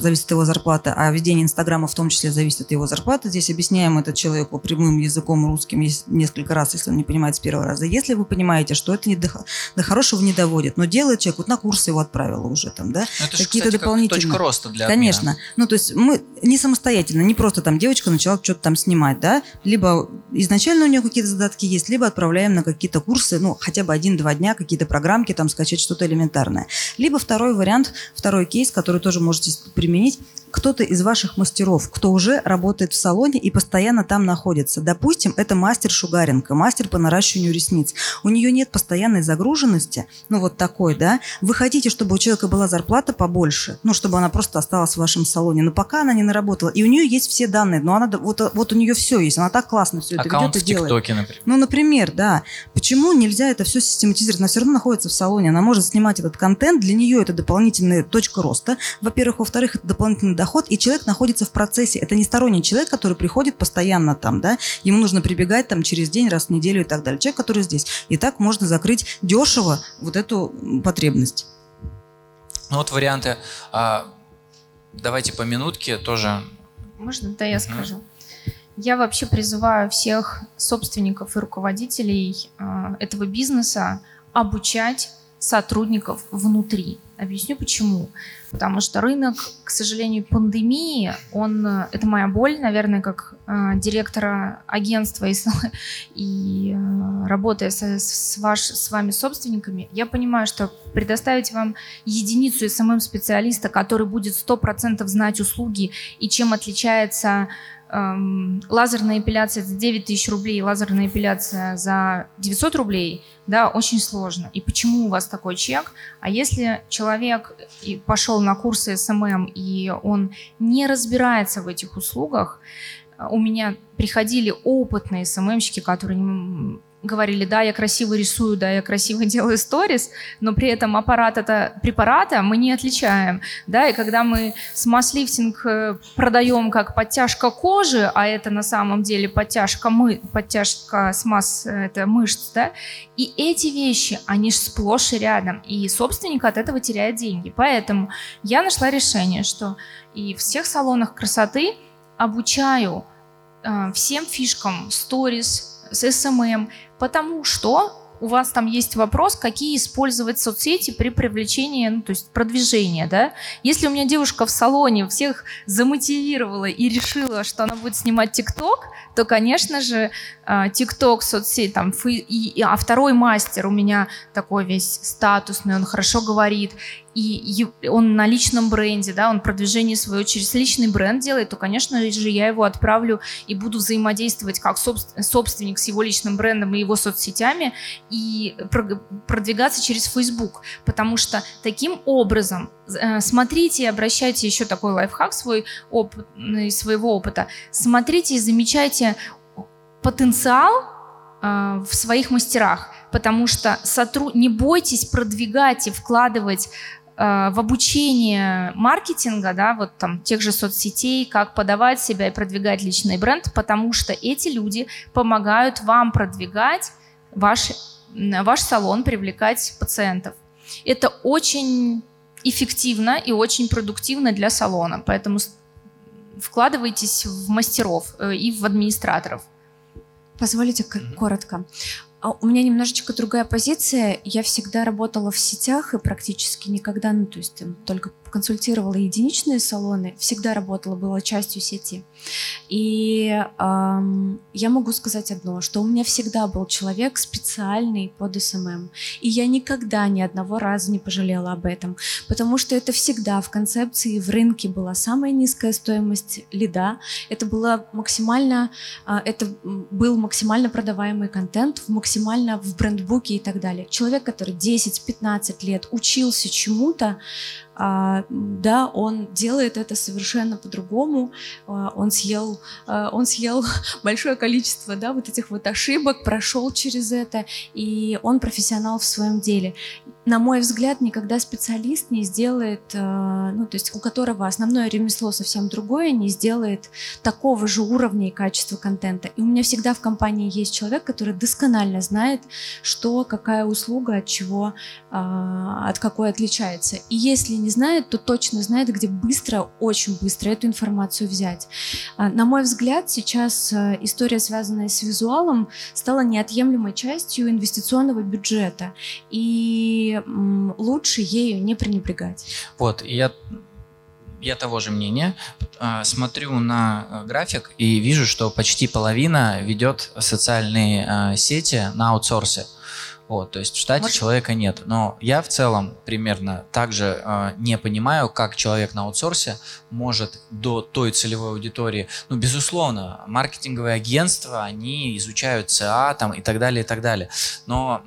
зависит от его зарплаты, а ведение Инстаграма в том числе зависит от его зарплаты. Здесь объясняем это человеку прямым языком русским несколько раз, если он не понимает с первого раза. Если вы понимаете, что это не до, до хорошего не доводит, но делает человек, вот на курсы его отправила уже там, да? Какие-то дополнительные. Как точка роста для Конечно. Обмена. Ну, то есть мы не самостоятельно, не просто там девочка начала что-то там снимать, да? Либо изначально у нее какие-то задатки есть, либо отправляем на какие-то курсы, ну, хотя бы один-два дня, какие-то программки, там скачать что-то элементарное. Либо второй вариант, второй кейс, который тоже можете применить, кто-то из ваших мастеров, кто уже работает в салоне и постоянно там находится. Допустим, это мастер шугаринга, мастер по наращиванию ресниц. У нее нет постоянной загруженности, ну вот такой, да. Вы хотите, чтобы у человека была зарплата побольше, ну чтобы она просто осталась в вашем салоне, но пока она не наработала, и у нее есть все данные, но она вот, вот у нее все есть, она так классно все это Аккаунт ведет и делает. ТикТоке, например. Ну, например, да. Почему нельзя это все систематизировать? Она все равно находится в салоне, она может снимать этот контент, для нее это дополнительная точка роста. Во-первых, во-вторых, это дополнительный доход, и человек находится в процессе. Это не сторонний человек, который приходит постоянно там, да, ему нужно прибегать там через день, раз в неделю и так далее. Человек, который здесь. И так можно закрыть дешево вот эту потребность. Ну вот варианты. А, давайте по минутке тоже. Можно, да, я скажу. Я вообще призываю всех собственников и руководителей э, этого бизнеса обучать сотрудников внутри. Объясню почему. Потому что рынок, к сожалению, пандемии, он, это моя боль, наверное, как э, директора агентства и, <laughs> и э, работая со, с, ваш, с вами собственниками, я понимаю, что предоставить вам единицу SMM-специалиста, который будет 100% знать услуги и чем отличается эм, лазерная эпиляция за 9 тысяч рублей, лазерная эпиляция за 900 рублей, да, очень сложно. И почему у вас такой чек? А если человек пошел на курсы SMM, и он не разбирается в этих услугах, у меня приходили опытные SMM-щики, которые говорили, да, я красиво рисую, да, я красиво <laughs> делаю сторис, но при этом аппарат это препарата мы не отличаем, да, и когда мы смаз-лифтинг э, продаем как подтяжка кожи, а это на самом деле подтяжка, мы, подтяжка смаз, э, это мышц, да, и эти вещи, они же сплошь и рядом, и собственник от этого теряет деньги, поэтому я нашла решение, что и в всех салонах красоты обучаю э, всем фишкам сторис, с SMM, потому что у вас там есть вопрос, какие использовать соцсети при привлечении, ну, то есть продвижения, да? Если у меня девушка в салоне всех замотивировала и решила, что она будет снимать ТикТок, то, конечно же, а, ТикТок, соцсеть, там, и, и, а второй мастер у меня такой весь статусный, он хорошо говорит, и он на личном бренде, да, он продвижение свое через личный бренд делает, то, конечно же, я его отправлю и буду взаимодействовать как собственник с его личным брендом и его соцсетями и продвигаться через Facebook, потому что таким образом, э, смотрите обращайте еще такой лайфхак свой опыт, своего опыта, смотрите и замечайте потенциал э, в своих мастерах, потому что сотру... не бойтесь продвигать и вкладывать в обучение маркетинга, да, вот там тех же соцсетей, как подавать себя и продвигать личный бренд, потому что эти люди помогают вам продвигать ваш, ваш салон, привлекать пациентов. Это очень эффективно и очень продуктивно для салона, поэтому вкладывайтесь в мастеров э, и в администраторов. Позволите коротко. А у меня немножечко другая позиция. Я всегда работала в сетях и практически никогда, ну, то есть там, только консультировала единичные салоны, всегда работала, была частью сети. И эм, я могу сказать одно, что у меня всегда был человек специальный под SMM. И я никогда ни одного раза не пожалела об этом, потому что это всегда в концепции в рынке была самая низкая стоимость лида. Это было максимально, э, это был максимально продаваемый контент в максимально в брендбуке и так далее. Человек, который 10-15 лет учился чему-то, да, он делает это совершенно по-другому. А, он съел, а, он съел <laughs> большое количество, да, вот этих вот ошибок, прошел через это, и он профессионал в своем деле. На мой взгляд, никогда специалист не сделает, э, ну, то есть у которого основное ремесло совсем другое, не сделает такого же уровня и качества контента. И у меня всегда в компании есть человек, который досконально знает, что, какая услуга от чего, э, от какой отличается. И если не знает, то точно знает, где быстро, очень быстро эту информацию взять. А, на мой взгляд, сейчас э, история, связанная с визуалом, стала неотъемлемой частью инвестиционного бюджета. И лучше ею не пренебрегать. Вот, я я того же мнения. А, смотрю на э, график и вижу, что почти половина ведет социальные а, сети на аутсорсе. Вот, то есть в штате Может... человека нет. Но я в целом примерно также э, не понимаю, как человек на аутсорсе может до той целевой аудитории. Ну, безусловно, маркетинговые агентства, они изучают ЦА там, и так далее, и так далее. Но,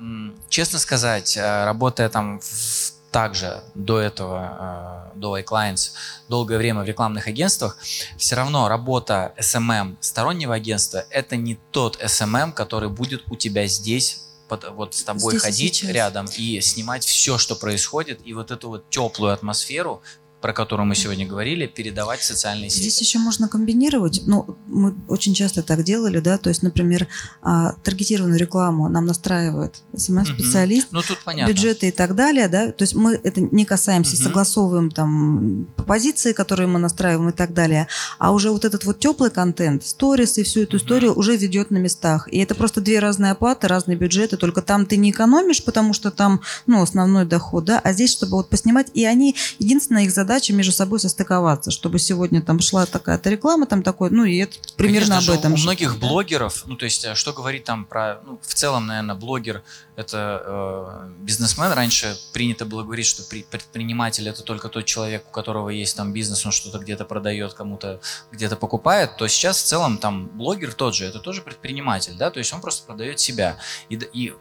честно сказать, э, работая там в также до этого, до iClients, долгое время в рекламных агентствах, все равно работа SMM стороннего агентства – это не тот SMM, который будет у тебя здесь под, вот с тобой Здесь ходить рядом и снимать все, что происходит, и вот эту вот теплую атмосферу, про которую мы сегодня говорили, передавать в социальные сети. Здесь еще можно комбинировать. Ну, мы очень часто так делали, да, то есть, например, а, таргетированную рекламу нам настраивает СМС-специалист, угу. ну, тут понятно. бюджеты и так далее, да, то есть мы это не касаемся, угу. согласовываем там позиции, которые мы настраиваем и так далее, а уже вот этот вот теплый контент, сторис и всю эту историю угу. уже ведет на местах. И это просто две разные оплаты, разные бюджеты, только там ты не экономишь, потому что там, ну, основной доход, да, а здесь, чтобы вот поснимать, и они, единственная их задача задача между собой состыковаться, чтобы сегодня там шла такая-то реклама, там такой, ну и это примерно Конечно об этом. У же. многих да? блогеров, ну то есть, э, что говорить там про, ну, в целом, наверное, блогер это э, бизнесмен. Раньше принято было говорить, что при, предприниматель это только тот человек, у которого есть там бизнес, он что-то где-то продает, кому-то где-то покупает. То сейчас в целом там блогер тот же, это тоже предприниматель, да, то есть он просто продает себя. И, и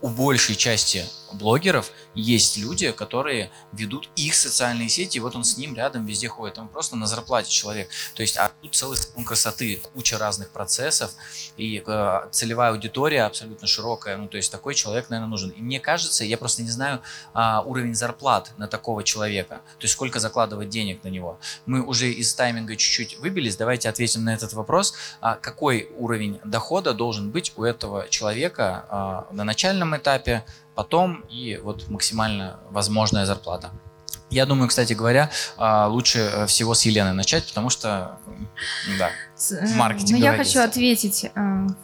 у большей части блогеров есть люди, которые ведут их социальные сети, и вот он с ним рядом везде ходит. Он просто на зарплате человек. То есть, а тут целый салон красоты, куча разных процессов, и э, целевая аудитория абсолютно широкая. Ну, то есть, такой человек, наверное, нужен. И мне кажется, я просто не знаю э, уровень зарплат на такого человека, то есть, сколько закладывать денег на него. Мы уже из тайминга чуть-чуть выбились, давайте ответим на этот вопрос. А какой уровень дохода должен быть у этого человека э, на начале начальном этапе, потом и вот максимально возможная зарплата. Я думаю, кстати говоря, а, лучше э, всего с Елены начать, потому что, да, в маркетинге. Ну, я хочу ответить э,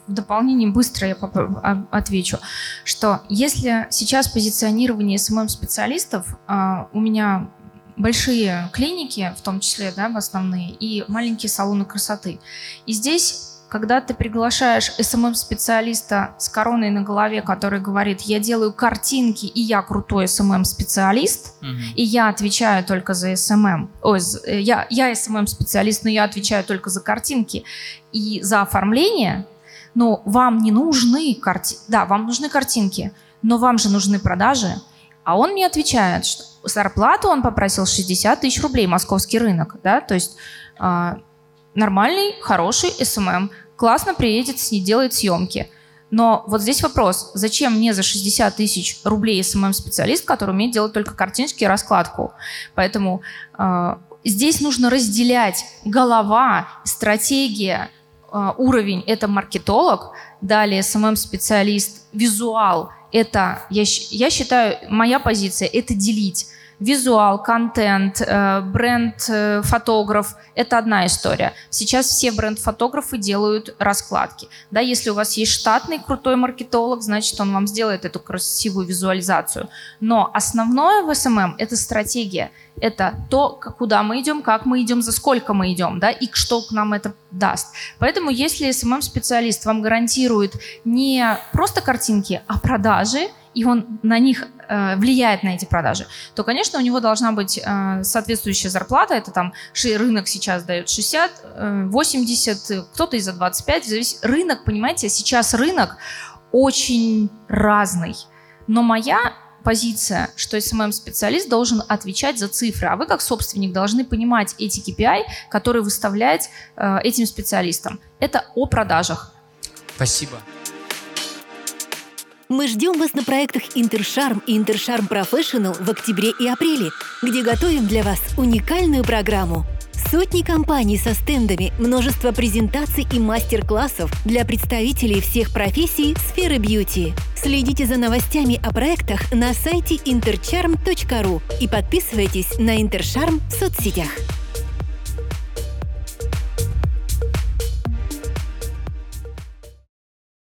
в дополнение, быстро я а, отвечу, что если сейчас позиционирование СММ-специалистов, а, у меня большие клиники, в том числе, да, в основные, и маленькие салоны красоты. И здесь когда ты приглашаешь SMM-специалиста с короной на голове, который говорит, я делаю картинки, и я крутой SMM-специалист, угу. и я отвечаю только за SMM. Ой, э, я, я SMM-специалист, но я отвечаю только за картинки и за оформление, но вам не нужны картинки. Да, вам нужны картинки, но вам же нужны продажи. А он мне отвечает, что зарплату он попросил 60 тысяч рублей, московский рынок, да, то есть а, нормальный, хороший SMM, классно приедет, с ней делает съемки. Но вот здесь вопрос, зачем мне за 60 тысяч рублей SMM-специалист, который умеет делать только картинки и раскладку? Поэтому э, здесь нужно разделять голова, стратегия, э, уровень – это маркетолог, далее SMM-специалист, визуал – это, я, я считаю, моя позиция – это делить визуал, контент, э, бренд-фотограф э, – это одна история. Сейчас все бренд-фотографы делают раскладки. Да, если у вас есть штатный крутой маркетолог, значит, он вам сделает эту красивую визуализацию. Но основное в SMM эм – это стратегия. Это то, куда мы идем, как мы идем, за сколько мы идем, да, и что к нам это даст. Поэтому если SMM-специалист вам гарантирует не просто картинки, а продажи – и он на них э, влияет на эти продажи, то, конечно, у него должна быть э, соответствующая зарплата. Это там рынок сейчас дает 60, э, 80, кто-то и за 25. Зависит. Рынок, понимаете, сейчас рынок очень разный. Но моя позиция, что SMM-специалист должен отвечать за цифры, а вы как собственник должны понимать эти KPI, которые выставлять э, этим специалистам. Это о продажах. Спасибо. Мы ждем вас на проектах Интершарм и Интершарм Professional в октябре и апреле, где готовим для вас уникальную программу. Сотни компаний со стендами, множество презентаций и мастер-классов для представителей всех профессий сферы бьюти. Следите за новостями о проектах на сайте intercharm.ru и подписывайтесь на Интершарм в соцсетях.